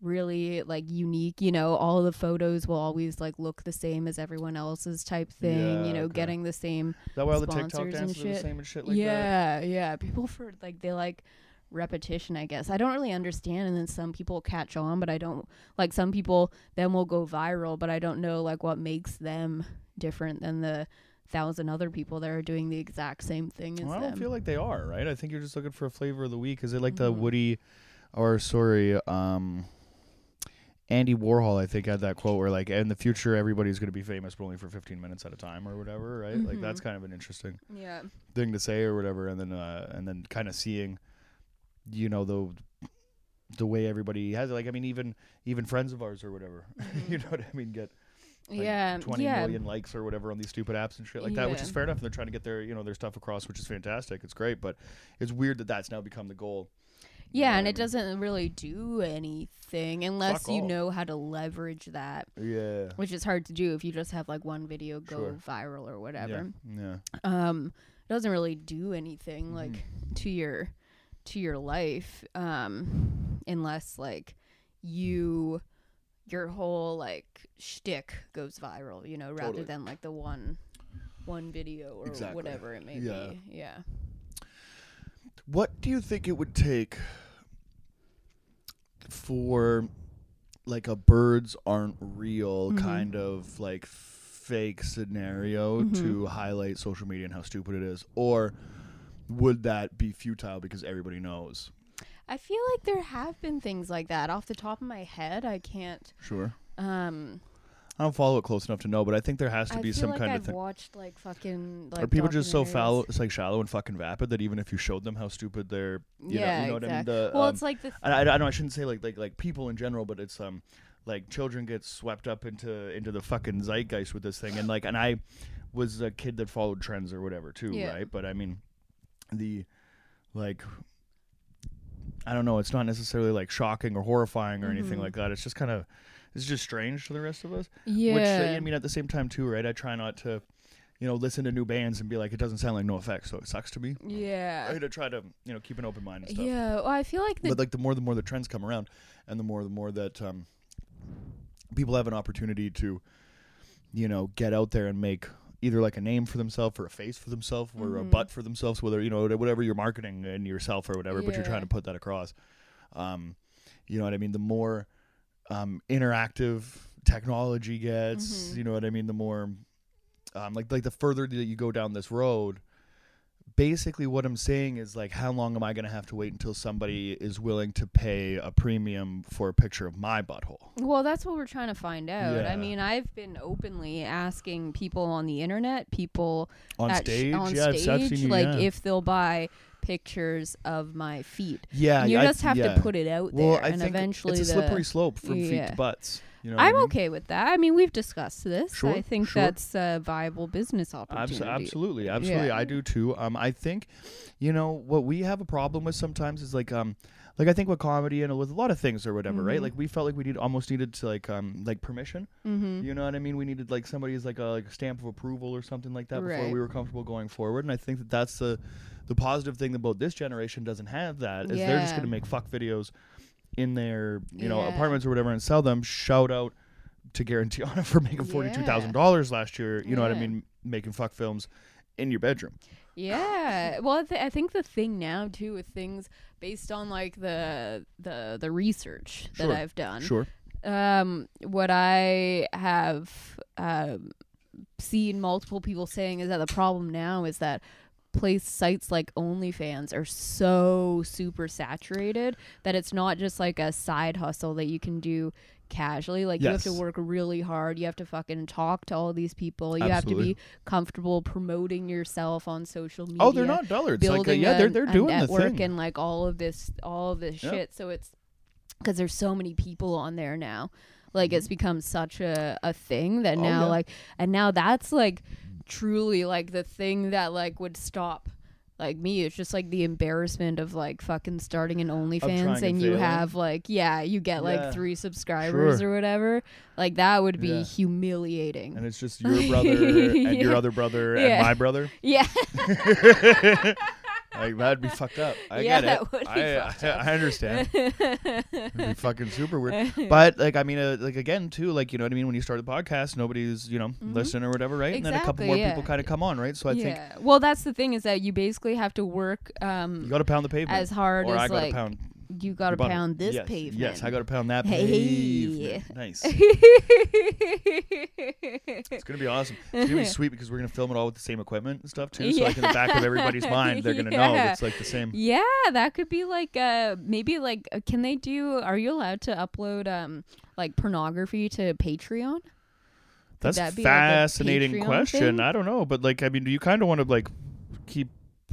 really like unique, you know, all the photos will always like look the same as everyone else's type thing, Yeah, you know, okay. getting the same Is that why all the TikTok dances are the same and shit like that? yeah, yeah. People for like they like repetition, I guess. I don't really understand and then some people catch on, but I don't like some people then will go viral, but I don't know like what makes them different than the thousand other people that are doing the exact same thing as Well, I don't feel like they are, right? I think you're just looking for a flavor of the week. Is it like the Mhm. Woody, or sorry, um, Andy Warhol? I think had that quote where like, in the future, everybody's going to be famous, but only for 15 minutes at a time, or whatever, right? Like that's kind of an interesting yeah. thing to say, or whatever. And then, uh, and then kind of seeing, you know, the the way everybody has it. Like, I mean, even even friends of ours or whatever, you know what I mean? Get like yeah. 20 yeah. million likes or whatever on these stupid apps and shit like that, which is fair enough. And they're trying to get their, you know, their stuff across, which is fantastic. It's great, but it's weird that that's now become the goal. Yeah, know and it doesn't really do anything unless you all. know how to leverage that. Yeah. which is hard to do if you just have like one video go Sure. viral or whatever. Yeah. um it doesn't really do anything like Mhm. to your to your life um unless like you your whole like shtick goes viral you know rather Totally. than like the one one video or Exactly. whatever it may Yeah. be yeah What do you think it would take for like a birds aren't real Mhm. kind of like fake scenario Mhm. to highlight social media and how stupid it is? Or would that be futile because everybody knows? I feel like there have been things like that off the top of my head i can't Sure. um I don't follow it close enough to know, but I think there has to I be some like kind I've of thing. watched like fucking like Are people just so fallow? It's like shallow and fucking vapid that even if you showed them how stupid they're, you yeah know, you know what I mean. exactly. The, well um, it's like the I, I, I know I shouldn't say like like like people in general, but it's um like children get swept up into into the fucking zeitgeist with this thing, and like and I was a kid that followed trends or whatever too, Yeah. right? But I mean, the like I don't know. It's not necessarily like shocking or horrifying or anything Mhm. like that. It's just kind of it's just strange to the rest of us. Yeah. Which uh, I mean, at the same time too, right? I try not to, you know, listen to new bands and be like, it doesn't sound like NoFX, so it sucks to me. yeah. I to try to you know keep an open mind and stuff. Yeah. Well, I feel like the But like the more the more the trends come around, and the more the more that um, people have an opportunity to, you know, get out there and make either like a name for themselves or a face for themselves or a Mhm. butt for themselves, whether you know whatever you're marketing in yourself or whatever, but you're trying to put that across. Um, you know what I mean? The more um, interactive technology gets, Mhm. you know what I mean. The more um, like like the further that you go down this road, basically what I'm saying is like how long am I going to have to wait until somebody is willing to pay a premium for a picture of my butthole? Well, that's what we're trying to find out. Yeah. I mean, I've been openly asking people on the internet, people On at sh- stage, on yeah, stage, you, like yeah. if they'll buy pictures of my feet. yeah, you I- just have to put it out Well, there, I and think eventually it's a slippery slope from feet to butts. You know I'm I mean? okay with that. I mean, we've discussed this. Sure, I think sure. that's a viable business Abs- opportunity. absolutely, absolutely, Yeah. I do too. Um, I think, you know, what we have a problem with sometimes is like, um, like I think with comedy and with a lot of things or whatever, right? Mhm. Like we felt like we need almost needed to like, um, like permission. Mm-hmm. You know what I mean? We needed like somebody's like a like a stamp of approval or something like that before we were comfortable going forward. And I think that that's the the positive thing about this generation doesn't have that is they're just going to make fuck videos in their you know Yeah. apartments or whatever and sell them. Shout out to Garantiana for making forty two thousand dollars last year. You know what I mean? Making fuck films in your bedroom. Yeah. Well, I, th- I think the thing now too with things based on like the the the research that I've done. Sure. Um, what I have um seen multiple people saying is that the problem now is that place sites like OnlyFans are so super saturated that it's not just like a side hustle that you can do casually. Like you have to work really hard. You have to fucking talk to all these people. You have to be comfortable promoting yourself on social media. Oh, they're not dullards. Like uh, building yeah, they're they're a doing the network thing. and like all of this all of this Yeah. shit. So it's because there's so many people on there now. Like it's become such a, a thing that Mm-hmm. Oh, now yeah. like and now that's like truly like the thing that like would stop like me it's just like the embarrassment of like fucking starting an OnlyFans and and you have like yeah you get like Yeah. three subscribers or whatever like that would be Yeah. humiliating and it's just your brother and your other brother Yeah. and my brother. yeah Like that'd be fucked up. I Yeah, get it. that would be I, fucked I, up. I understand. It'd be fucking super weird. But like I mean, uh, like again too, like you know what I mean. When you start the podcast, nobody's you know listening or whatever, right? Exactly, And then a couple Mm-hmm. More yeah. people kind of come on, right? So I think well that's the thing is that you basically have to work um you got to pound the pavement, as hard or as I got to like pound. You got to pound this yes, pavement. Yes, I got to pound that Hey. pavement. Nice. It's gonna be awesome. It's gonna be sweet because we're gonna film it all with the same equipment and stuff too. So like in the back of everybody's mind, they're gonna know it's like the same. yeah, that could be like uh maybe like uh, can they do? Are you allowed to upload um like pornography to Patreon? That's that a be like fascinating question. thing? I don't know, but like I mean, do you kind of want to like keep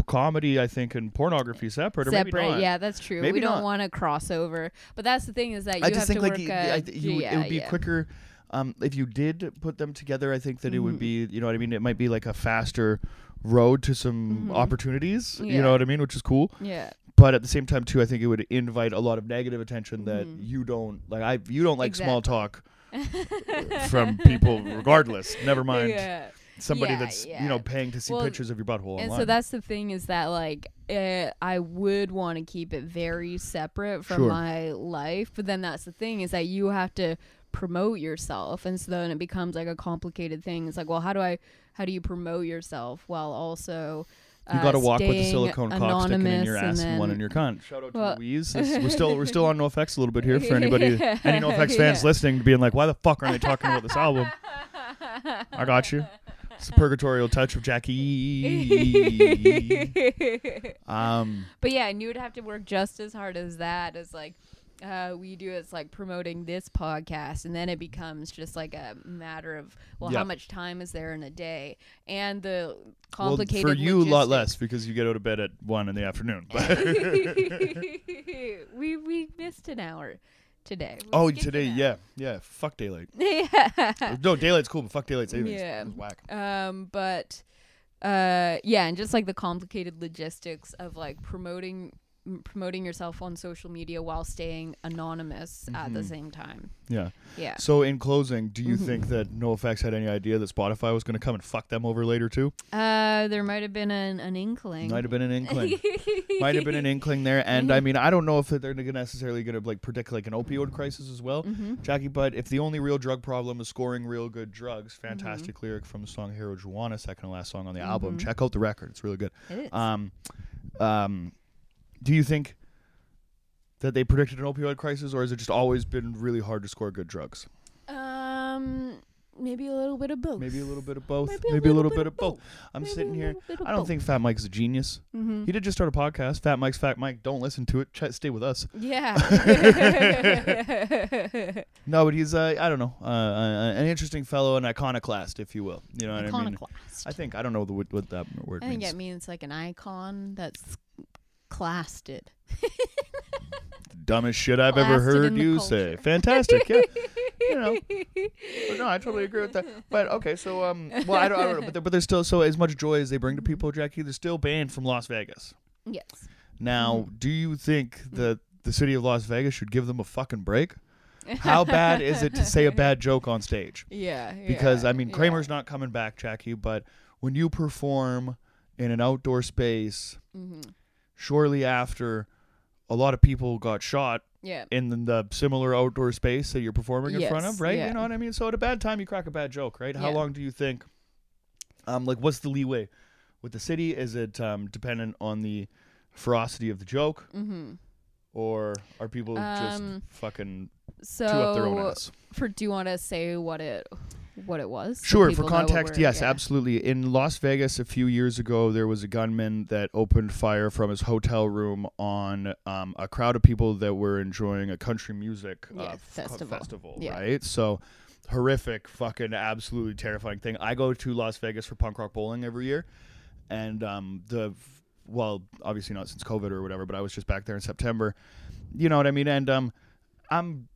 comedy, I think, and pornography separate, Separate, yeah, that's true. Maybe we don't not. want to cross over, but that's the thing is that you I have just think to like work. you, uh, I, you yeah, it would be yeah. quicker um, if you did put them together. I think that it would Mhm. be, you know what I mean. It might be like a faster road to some Mhm. opportunities. You know what I mean, which is cool. Yeah, But at the same time, too, I think it would invite a lot of negative attention that Mhm. you don't like. I you don't like small talk from people, regardless. Never mind Yeah. Somebody Yeah, that's yeah. you know paying to see Well, pictures of your butthole And online. so that's the thing is that like uh, I would want to keep it very separate from Sure. my life, but then that's the thing is that you have to promote yourself, and so then it becomes like a complicated thing. It's like, well, how do I, how do you promote yourself while also you uh, got to walk with the staying silicone cock sticking in your anonymous ass and, and one in your cunt. Shout out to Louise. This- we're still we're still on NoFX a little bit here for anybody, any NoFX fans Yeah. listening, being like, why the fuck aren't they talking about this album? I got you. It's a purgatorial touch of Jackie. um, but yeah, and you would have to work just as hard as that as like uh, we do. It's like promoting this podcast, and then it becomes just like a matter of well, Yeah. how much time is there in a day, and the well, complicated. for you, a lot less because you get out of bed at one in the afternoon. We we missed an hour today. Oh, today, an yeah, yeah. Fuck daylight. hour. No, daylight's cool, but fuck daylight savings. Yeah. It's whack. Um, but uh, yeah, and just like the complicated logistics of like promoting m- promoting yourself on social media while staying anonymous at the Mhm. same time. Yeah. Yeah. So in closing, do you Mhm. think that NoFX had any idea that Spotify was going to come and fuck them over later too? Uh, there might have been an, an inkling. Might have been an inkling. Might have been an inkling there, and I mean, I don't know if they're necessarily going to like predict like an opioid crisis as well, hmm Jackie. But if the only real drug problem is scoring real good drugs, Mm-hmm. fantastic lyric from the song "Herojuana," second to last song on the album. Mhm. Check out the record; it's really good. It is. Um, um, do you think that they predicted an opioid crisis, or has it just always been really hard to score good drugs? um, maybe a little bit of both. Maybe a little bit of both. Maybe Maybe, a little little bit bit of both. both. I'm Maybe sitting here. little bit of I don't both. think Fat Mike's a genius. Mm-hmm. He did just start a podcast. Fat Mike's Fat Mike. Don't listen to it. Ch- stay with us. Yeah. No, but he's uh, I don't know, uh, uh, an interesting fellow, an iconoclast, if you will. You know what I mean? Iconoclast. I think I don't know the, what, what that word I think means. it means like an icon that's classed. It. Dumbest shit I've ever Blasted heard in the you say. culture. Fantastic, yeah. you know, but no, I totally agree with that. But okay, so um, well, I don't, I don't know, but there, but there's still so as much joy as they bring to people, Jackie. They're still banned from Las Vegas. yes. Now, Mm-hmm. do you think that the city of Las Vegas should give them a fucking break? How bad is it to say a bad joke on stage? Yeah. Because I mean. Kramer's not coming back, Jackie. But when you perform in an outdoor space, Mhm. Shortly after a lot of people got shot Yeah. in the, similar outdoor space that you're performing in front of, right? yeah. You know what I mean? So at a bad time, you crack a bad joke, right? How Yeah. long do you think? Um, like, what's the leeway with the city? Is it um dependent on the ferocity of the joke, Mm-hmm. or are people just Um, fucking So chew up their own ass? for do you want to say what it what it was? Sure, for people know what context, yes, yeah. absolutely. In Las Vegas a few years ago, there was a gunman that opened fire from his hotel room on um, a crowd of people that were enjoying a country music uh, Yeah, festival. festival Yeah. right? So horrific, fucking, absolutely terrifying thing. I go to Las Vegas for punk rock bowling every year, and um, the well, obviously not since COVID or whatever, but I was just back there in September. You know what I mean? And um, I'm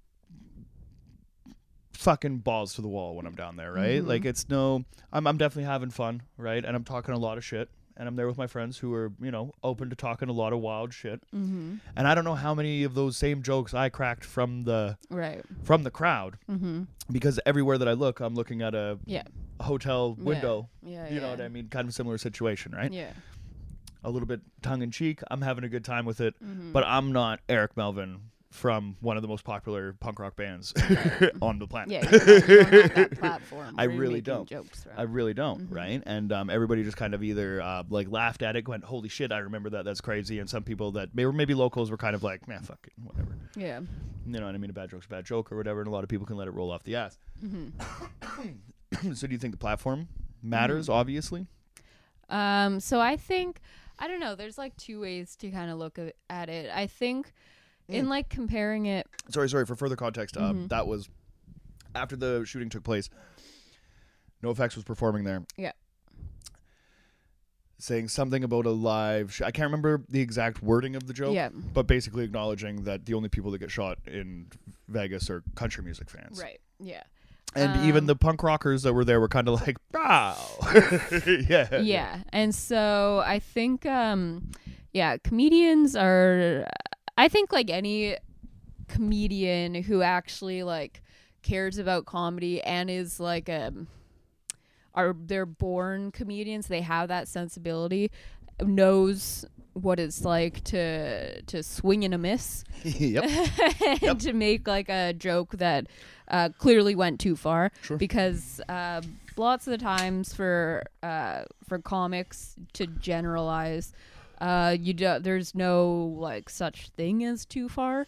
fucking balls to the wall when I'm down there, right? Mhm. Like it's no, I'm I'm definitely having fun, right? And I'm talking a lot of shit, and I'm there with my friends who are you know open to talking a lot of wild shit. Mm-hmm. And I don't know how many of those same jokes I cracked from the Right. from the crowd Mm-hmm. because everywhere that I look, I'm looking at a, Yeah. a hotel window. Yeah. You know what I mean? Kind of similar situation, right? Yeah. A little bit tongue in cheek. I'm having a good time with it, Mm-hmm. but I'm not Eric Melvin from one of the most popular punk rock bands on the planet. yeah, you're not, you're not on that platform. I really don't. Jokes, right? I really don't, right? And um, everybody just kind of either uh, like laughed at it, went, "Holy shit, I remember that. That's crazy." And some people that maybe maybe locals were kind of like, "Man, fuck it, whatever." yeah. You know what I mean? A bad joke's a bad joke or whatever, and a lot of people can let it roll off the ass. Mm-hmm. so, do you think the platform matters? Obviously. Um, so I think I don't know. There's like two ways to kind of look at it. I think Mm. in like comparing it. Sorry, sorry. For further context, uh, Mhm. that was after the shooting took place. NoFX was performing there. Yeah. Saying something about a live. Sh- I can't remember the exact wording of the joke. Yeah. but basically acknowledging that the only people that get shot in Vegas are country music fans. Right. Yeah. And even Um, the punk rockers that were there were kind of like, wow. yeah. yeah and so i think um yeah comedians are i think like any comedian who actually like cares about comedy and is like um are they're born comedians they have that sensibility knows what it's like to to swing and a miss yep. and Yep. to make like a joke that uh, clearly went too far Sure. because uh, lots of the times for uh, for comics to generalize uh, you do, there's no like such thing as too far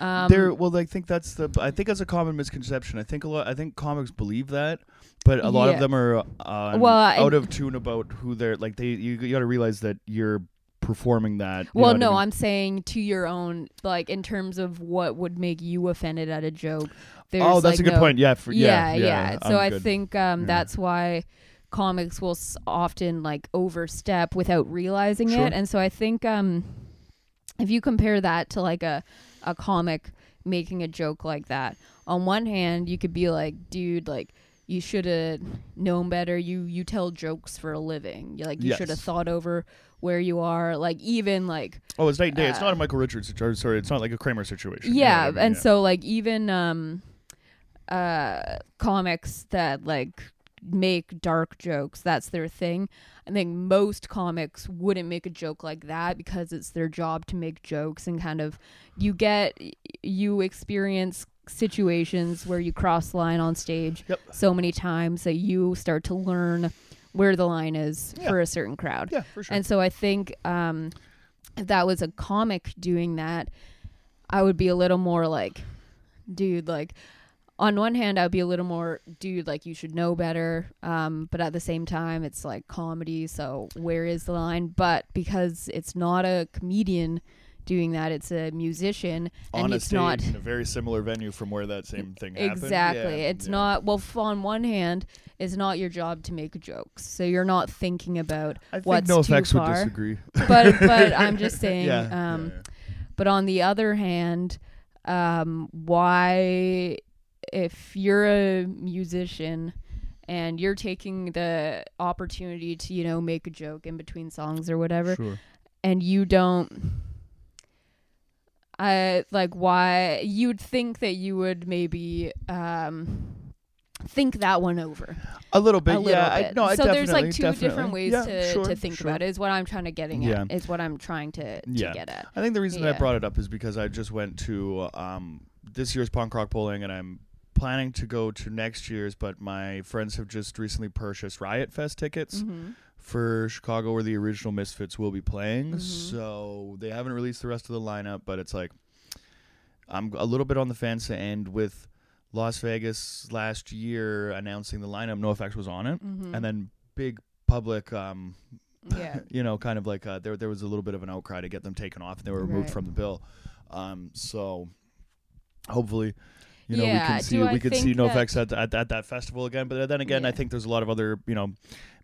um, there well I think that's the I think that's a common misconception. I think a lot I think comics believe that, but a lot Yeah. of them are uh, Well, I- out of tune about who they're like they you, you got to realize that you're performing that. well I no mean? i'm saying to your own like in terms of what would make you offended at a joke there's Oh, that's like a good no- point. Yeah, for, yeah, yeah, yeah. I'm So I good. think um, Yeah. that's why comics will often like overstep without realizing Sure. it, and so I think um, if you compare that to like a a comic making a joke like that, on one hand you could be like, dude, like you should have known better. You you tell jokes for a living. You like you should have thought over where you are. Like even like Oh, it's night and day. it's Uh, not a Michael Richards situation. Sorry, it's not like a Kramer situation. You know yeah, I mean? and Yeah. so like even um uh comics that like make dark jokes that's their thing i think most comics wouldn't make a joke like that because it's their job to make jokes and kind of you get you experience situations where you cross the line on stage Yep. so many times that you start to learn where the line is Yeah. for a certain crowd yeah, for sure. and so I think um, if that was a comic doing that, I would be a little more like, dude, like, on one hand, I'd be a little more, dude, like, you should know better. Um, but at the same time, it's like comedy. So where is the line? But because it's not a comedian doing that, it's a musician. on and a it's stage not. in a very similar venue from where that same thing happened. Exactly. Yeah, it's yeah. not well. f- On one hand, it's not your job to make jokes, so you're not thinking about I think what's no too effects would far. disagree. but but I'm just saying. yeah, um, But on the other hand, um, why, if you're a musician and you're taking the opportunity to, you know, make a joke in between songs or whatever, Sure. and you don't. I like why you'd think that you would maybe um think that one over A little bit. a little yeah. bit. I, no, I so there's like two definitely. different ways Yeah, to, sure, to think sure. about it is what I'm trying to getting Yeah. at is what I'm trying to, to Yeah. get at. I think the reason that I brought it up is because I just went to um, this year's punk rock bowling, and I'm planning to go to next year's. But my friends have just recently purchased Riot Fest tickets Mm-hmm. for Chicago, where the original Misfits will be playing. Mhm. So they haven't released the rest of the lineup, but it's like I'm a little bit on the fence. And with Las Vegas last year announcing the lineup, NoFX was on it, Mm-hmm. and then big public. Um, yeah. you know, kind of like uh, there there was a little bit of an outcry to get them taken off, and they were removed Right. from the bill. Um, so hopefully, you know, we Yeah, can do see I we can see think No that- Effects at, at at that festival again. But then again, I think there's a lot of other you know.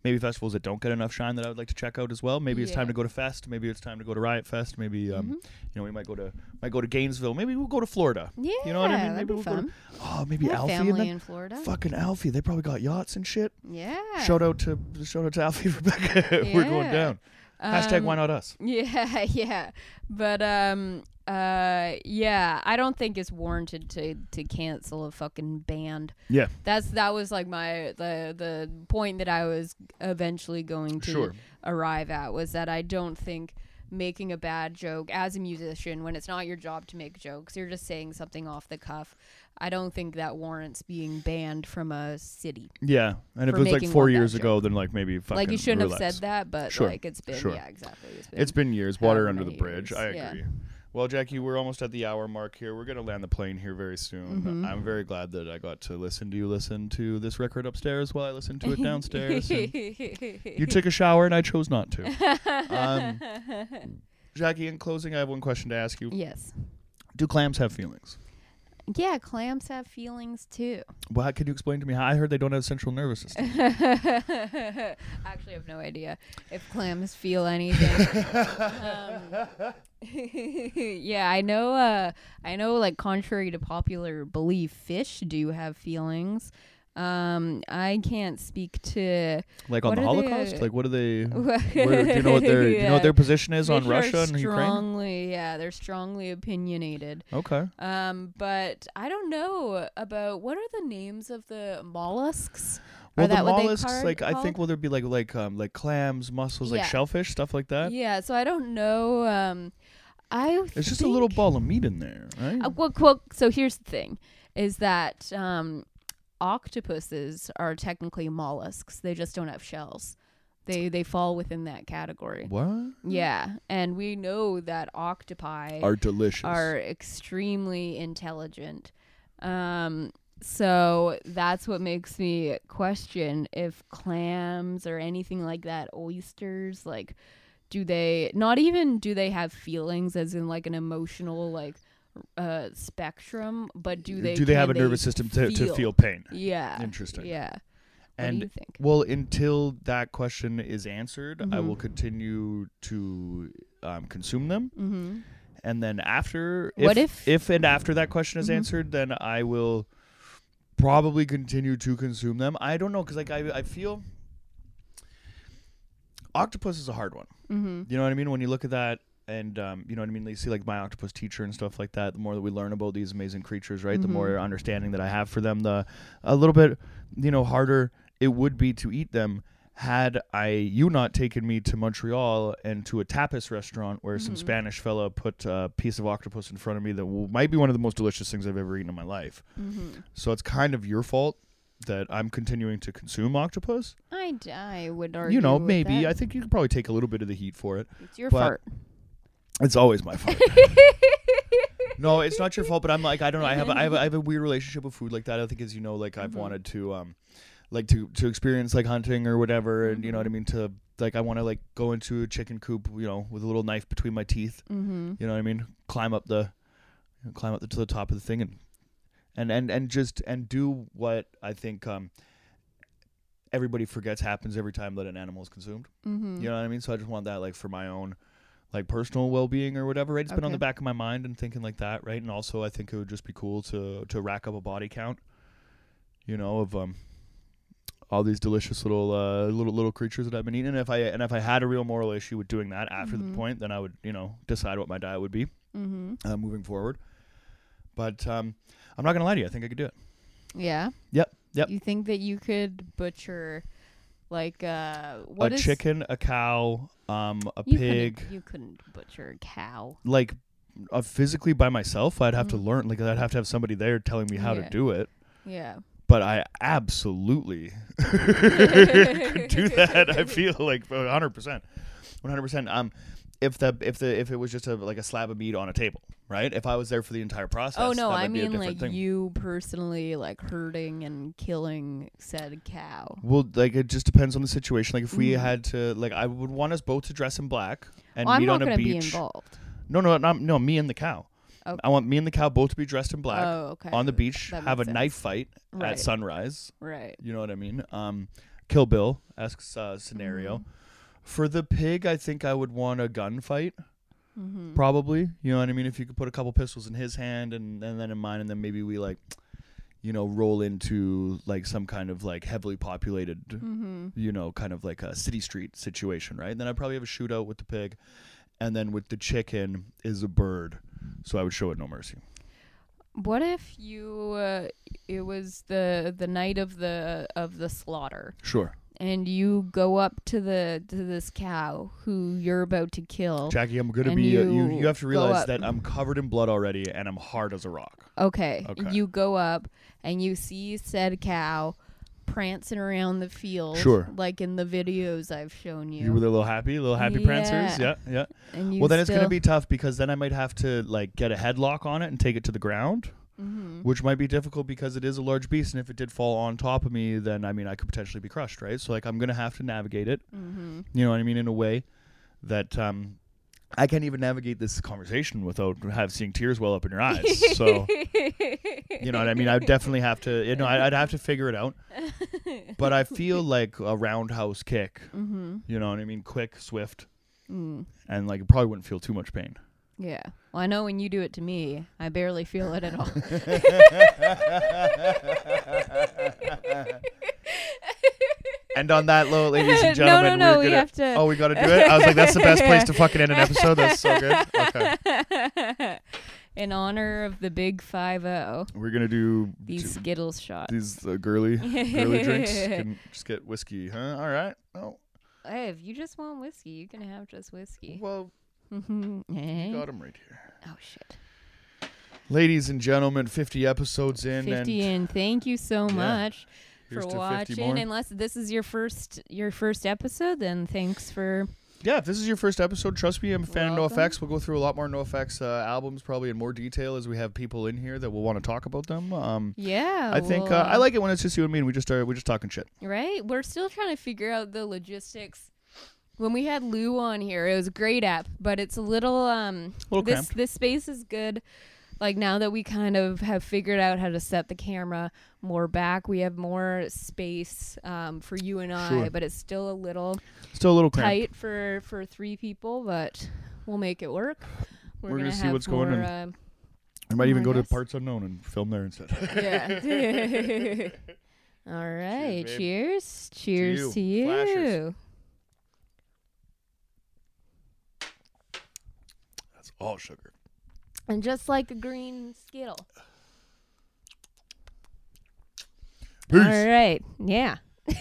Maybe festivals that don't get enough shine that I would like to check out as well. Maybe it's time to go to Fest. Maybe it's time to go to Riot Fest. Maybe um, Mhm. you know we might go to might go to Gainesville. Maybe we'll go to Florida. Yeah, You know what I mean? Maybe be we'll go to- Oh, maybe Yeah, Alfie and family in Florida. Fucking Alfie. They probably got yachts and shit. Yeah. Shout out to shout out to Alfie Rebecca. We're going Yeah. down. Hashtag Um, why not us? Yeah, yeah. But um uh yeah, I don't think it's warranted to to cancel a fucking band. Yeah. That's that was like my the the point that I was eventually going to Sure. arrive at was that I don't think making a bad joke as a musician when it's not your job to make jokes, you're just saying something off the cuff. I don't think that warrants being banned from a city. Yeah, and if it was like four years joke. ago, then like maybe fucking like you shouldn't relax. have said that, but Sure, like it's been sure. yeah, exactly. It's been, It's been years, water under the bridge. years, I yeah. Well, Jackie, we're almost at the hour mark here. We're gonna land the plane here very soon. Mhm. I'm very glad that I got to listen to you listen to this record upstairs while I listened to it downstairs. you took a shower and I chose not to. Um, Jackie, in closing, I have one question to ask you. yes. Do clams have feelings? Yeah, clams have feelings too. Well, could you explain to me how I heard they don't have central nervous system? Actually, I have no idea if clams feel anything. um, yeah, I know. Uh, I know. Like, contrary to popular belief, fish do have feelings. Um, I can't speak to. Like on the they, Holocaust? uh, like what are they? Where, do you know what their do you know what their position is on Russia and Ukraine? strongly, yeah, they're strongly opinionated. Okay. Um, but I don't know about what are the names of the mollusks? Well, the mollusks, like I think, will there be like like um like clams, mussels, like shellfish, stuff like that? Yeah, so I don't know. Um, I It's just a little ball of meat in there, right? Uh, well, well, so here's the thing: is that um, octopuses are technically mollusks. They just don't have shells. They they fall within that category. what? Yeah, and we know that octopi Are delicious. are extremely intelligent. Um, so that's what makes me question if clams or anything like that, oysters, like, do they not even do they have feelings as in like an emotional like uh spectrum, but do they do they have a nervous system to, to feel? feel pain? Yeah. Interesting. Yeah. What And do you think? well, until that question is answered, I Mhm. will continue to um, consume them, Mm-hmm. and then after, What if if- if and after that question is Mhm. answered, then I will probably continue to consume them. I don't know because like I I feel octopus is a hard one. Mm-hmm. You know what I mean? When you look at that and um, you know what I mean, you see like my octopus teacher and stuff like that. The more that we learn about these amazing creatures, right? The Mhm. more understanding that I have for them, the a little bit you know harder it would be to eat them. Had I you not taken me to Montreal and to a tapas restaurant where some Mhm. Spanish fella put a piece of octopus in front of me that w- might be one of the most delicious things I've ever eaten in my life. Mm-hmm. So it's kind of your fault that I'm continuing to consume octopus. I, I would argue. you know, maybe that. I think you could probably take a little bit of the heat for it. it's your fart. It's always my fault. no, it's not your fault, but I'm like I don't know. I have a, I have a, I have a weird relationship with food like that. I think as you know, like I've Mhm. wanted to um like to to experience like hunting or whatever, and you know what I mean. To like I want to like go into a chicken coop, you know, with a little knife between my teeth. mm-hmm. You know what I mean? Climb up the climb up the, to the top of the thing and and and and just and do what I think um everybody forgets happens every time that an animal is consumed. Mm-hmm. You know what I mean? So I just want that like for my own like personal well being or whatever. Right? It's been on Okay. the back of my mind and thinking like that, right? And also I think it would just be cool to to rack up a body count, you know, of um all these delicious little uh little little creatures that I've been eating. And if I and if I had a real moral issue with doing that after Mhm. the point, then I would, you know, decide what my diet would be Mm-hmm. uh, moving forward. But um I'm not gonna lie to you, I think I could do it. Yeah. Yep, yep. You think that you could butcher, like, uh, what a is- chicken, a cow, um, a you pig, Couldn't, you couldn't butcher a cow. like uh, physically by myself, I'd have to Mhm. learn. Like I'd have to have somebody there telling me how Yeah. to do it. Yeah. But I absolutely could do that. I feel like 100 percent, 100 percent. Um, if the if the if it was just a like a slab of meat on a table, right? If I was there for the entire process. Oh no, I might be a mean like thing. you personally like hurting and killing said cow. Well, like it just depends on the situation. Like if we Mhm. had to, like I would want us both to dress in black and well, I'm meet not on a gonna be beach. involved. No, no, not no. Me and the cow. Okay. I want me and the cow both to be dressed in black Oh, okay. on the beach, That have a makes knife fight Right. at sunrise. Right. You know what I mean? Um, Kill Bill esque uh, scenario. For the pig, I think I would want a gunfight, Mm-hmm. probably. You know what I mean? If you could put a couple pistols in his hand and, and then in mine, and then maybe we like, you know, roll into like some kind of like heavily populated, Mm-hmm. you know, kind of like a city street situation, right? then I'd probably have a shootout with the pig, and then with the chicken is a bird, so I would show it no mercy. What if you? Uh, it was the the night of the of the slaughter, Sure, and you go up to the to this cow who you're about to kill. Jackie, I'm gonna And be. uh, you you you have to realize that I'm covered in blood already, and I'm hard as a rock. Okay. Okay. You go up and you see said cow prancing around the field. Sure. Like in the videos I've shown you. You were a little happy, little happy prancers. Yeah, yeah. and you Well, then it's gonna be tough because then I might have to like get a headlock on it and take it to the ground, Mhm. which might be difficult because it is a large beast, and if it did fall on top of me, then I mean I could potentially be crushed, right? So like I'm gonna have to navigate it. Mhm. You know what I mean? In a way that um, I can't even navigate this conversation without have seeing tears well up in your eyes. so you know what I mean? I'd definitely have to. You know, I'd, I'd have to figure it out. But I feel like a roundhouse kick. Mhm. You know what I mean? Quick, swift, Mm. and like it probably wouldn't feel too much pain. Yeah. Well, I know when you do it to me, I barely feel it at all. And on that note, ladies and gentlemen, no, no. we're We gonna. have to. Oh, we gotta do it. I was like, that's the best place to fucking end an episode. That's so good. Okay, In honor of the big five zero, we're gonna do these Skittles shots. these uh, girly girly drinks. Can just get whiskey, huh? All right. Oh, Hey, if you just want whiskey, you can have just whiskey. well, Mhm. Eh? got them right here. Oh shit. Ladies and gentlemen, 50 episodes in, Fifty and and thank you so Yeah. much here's for watching. Unless this is your first your first episode, then thanks for yeah, if this is your first episode, trust me, I'm a fan Welcome. of NoFX. We'll go through a lot more NoFX uh, albums, probably in more detail as we have people in here that will want to talk about them. Um, yeah. I think well, uh, I like it when it's just you and me, and we just are we're just talking shit. right. We're still trying to figure out the logistics. When we had Lou on here, it was a great app, but it's a little um A little this cramped. this space is good. Like now that we kind of have figured out how to set the camera more back, we have more space um, for you and I, Sure. but it's still a little Still a little cramped. tight for for three people, but we'll make it work. We're gonna gonna see have what's going on. Uh, I might even I go to parts unknown and film there instead. Yeah. All right. babe. Cheers. Cheers to you. Flashers. That's all sugar. And just like a green Skittle. Peace. All right. Yeah.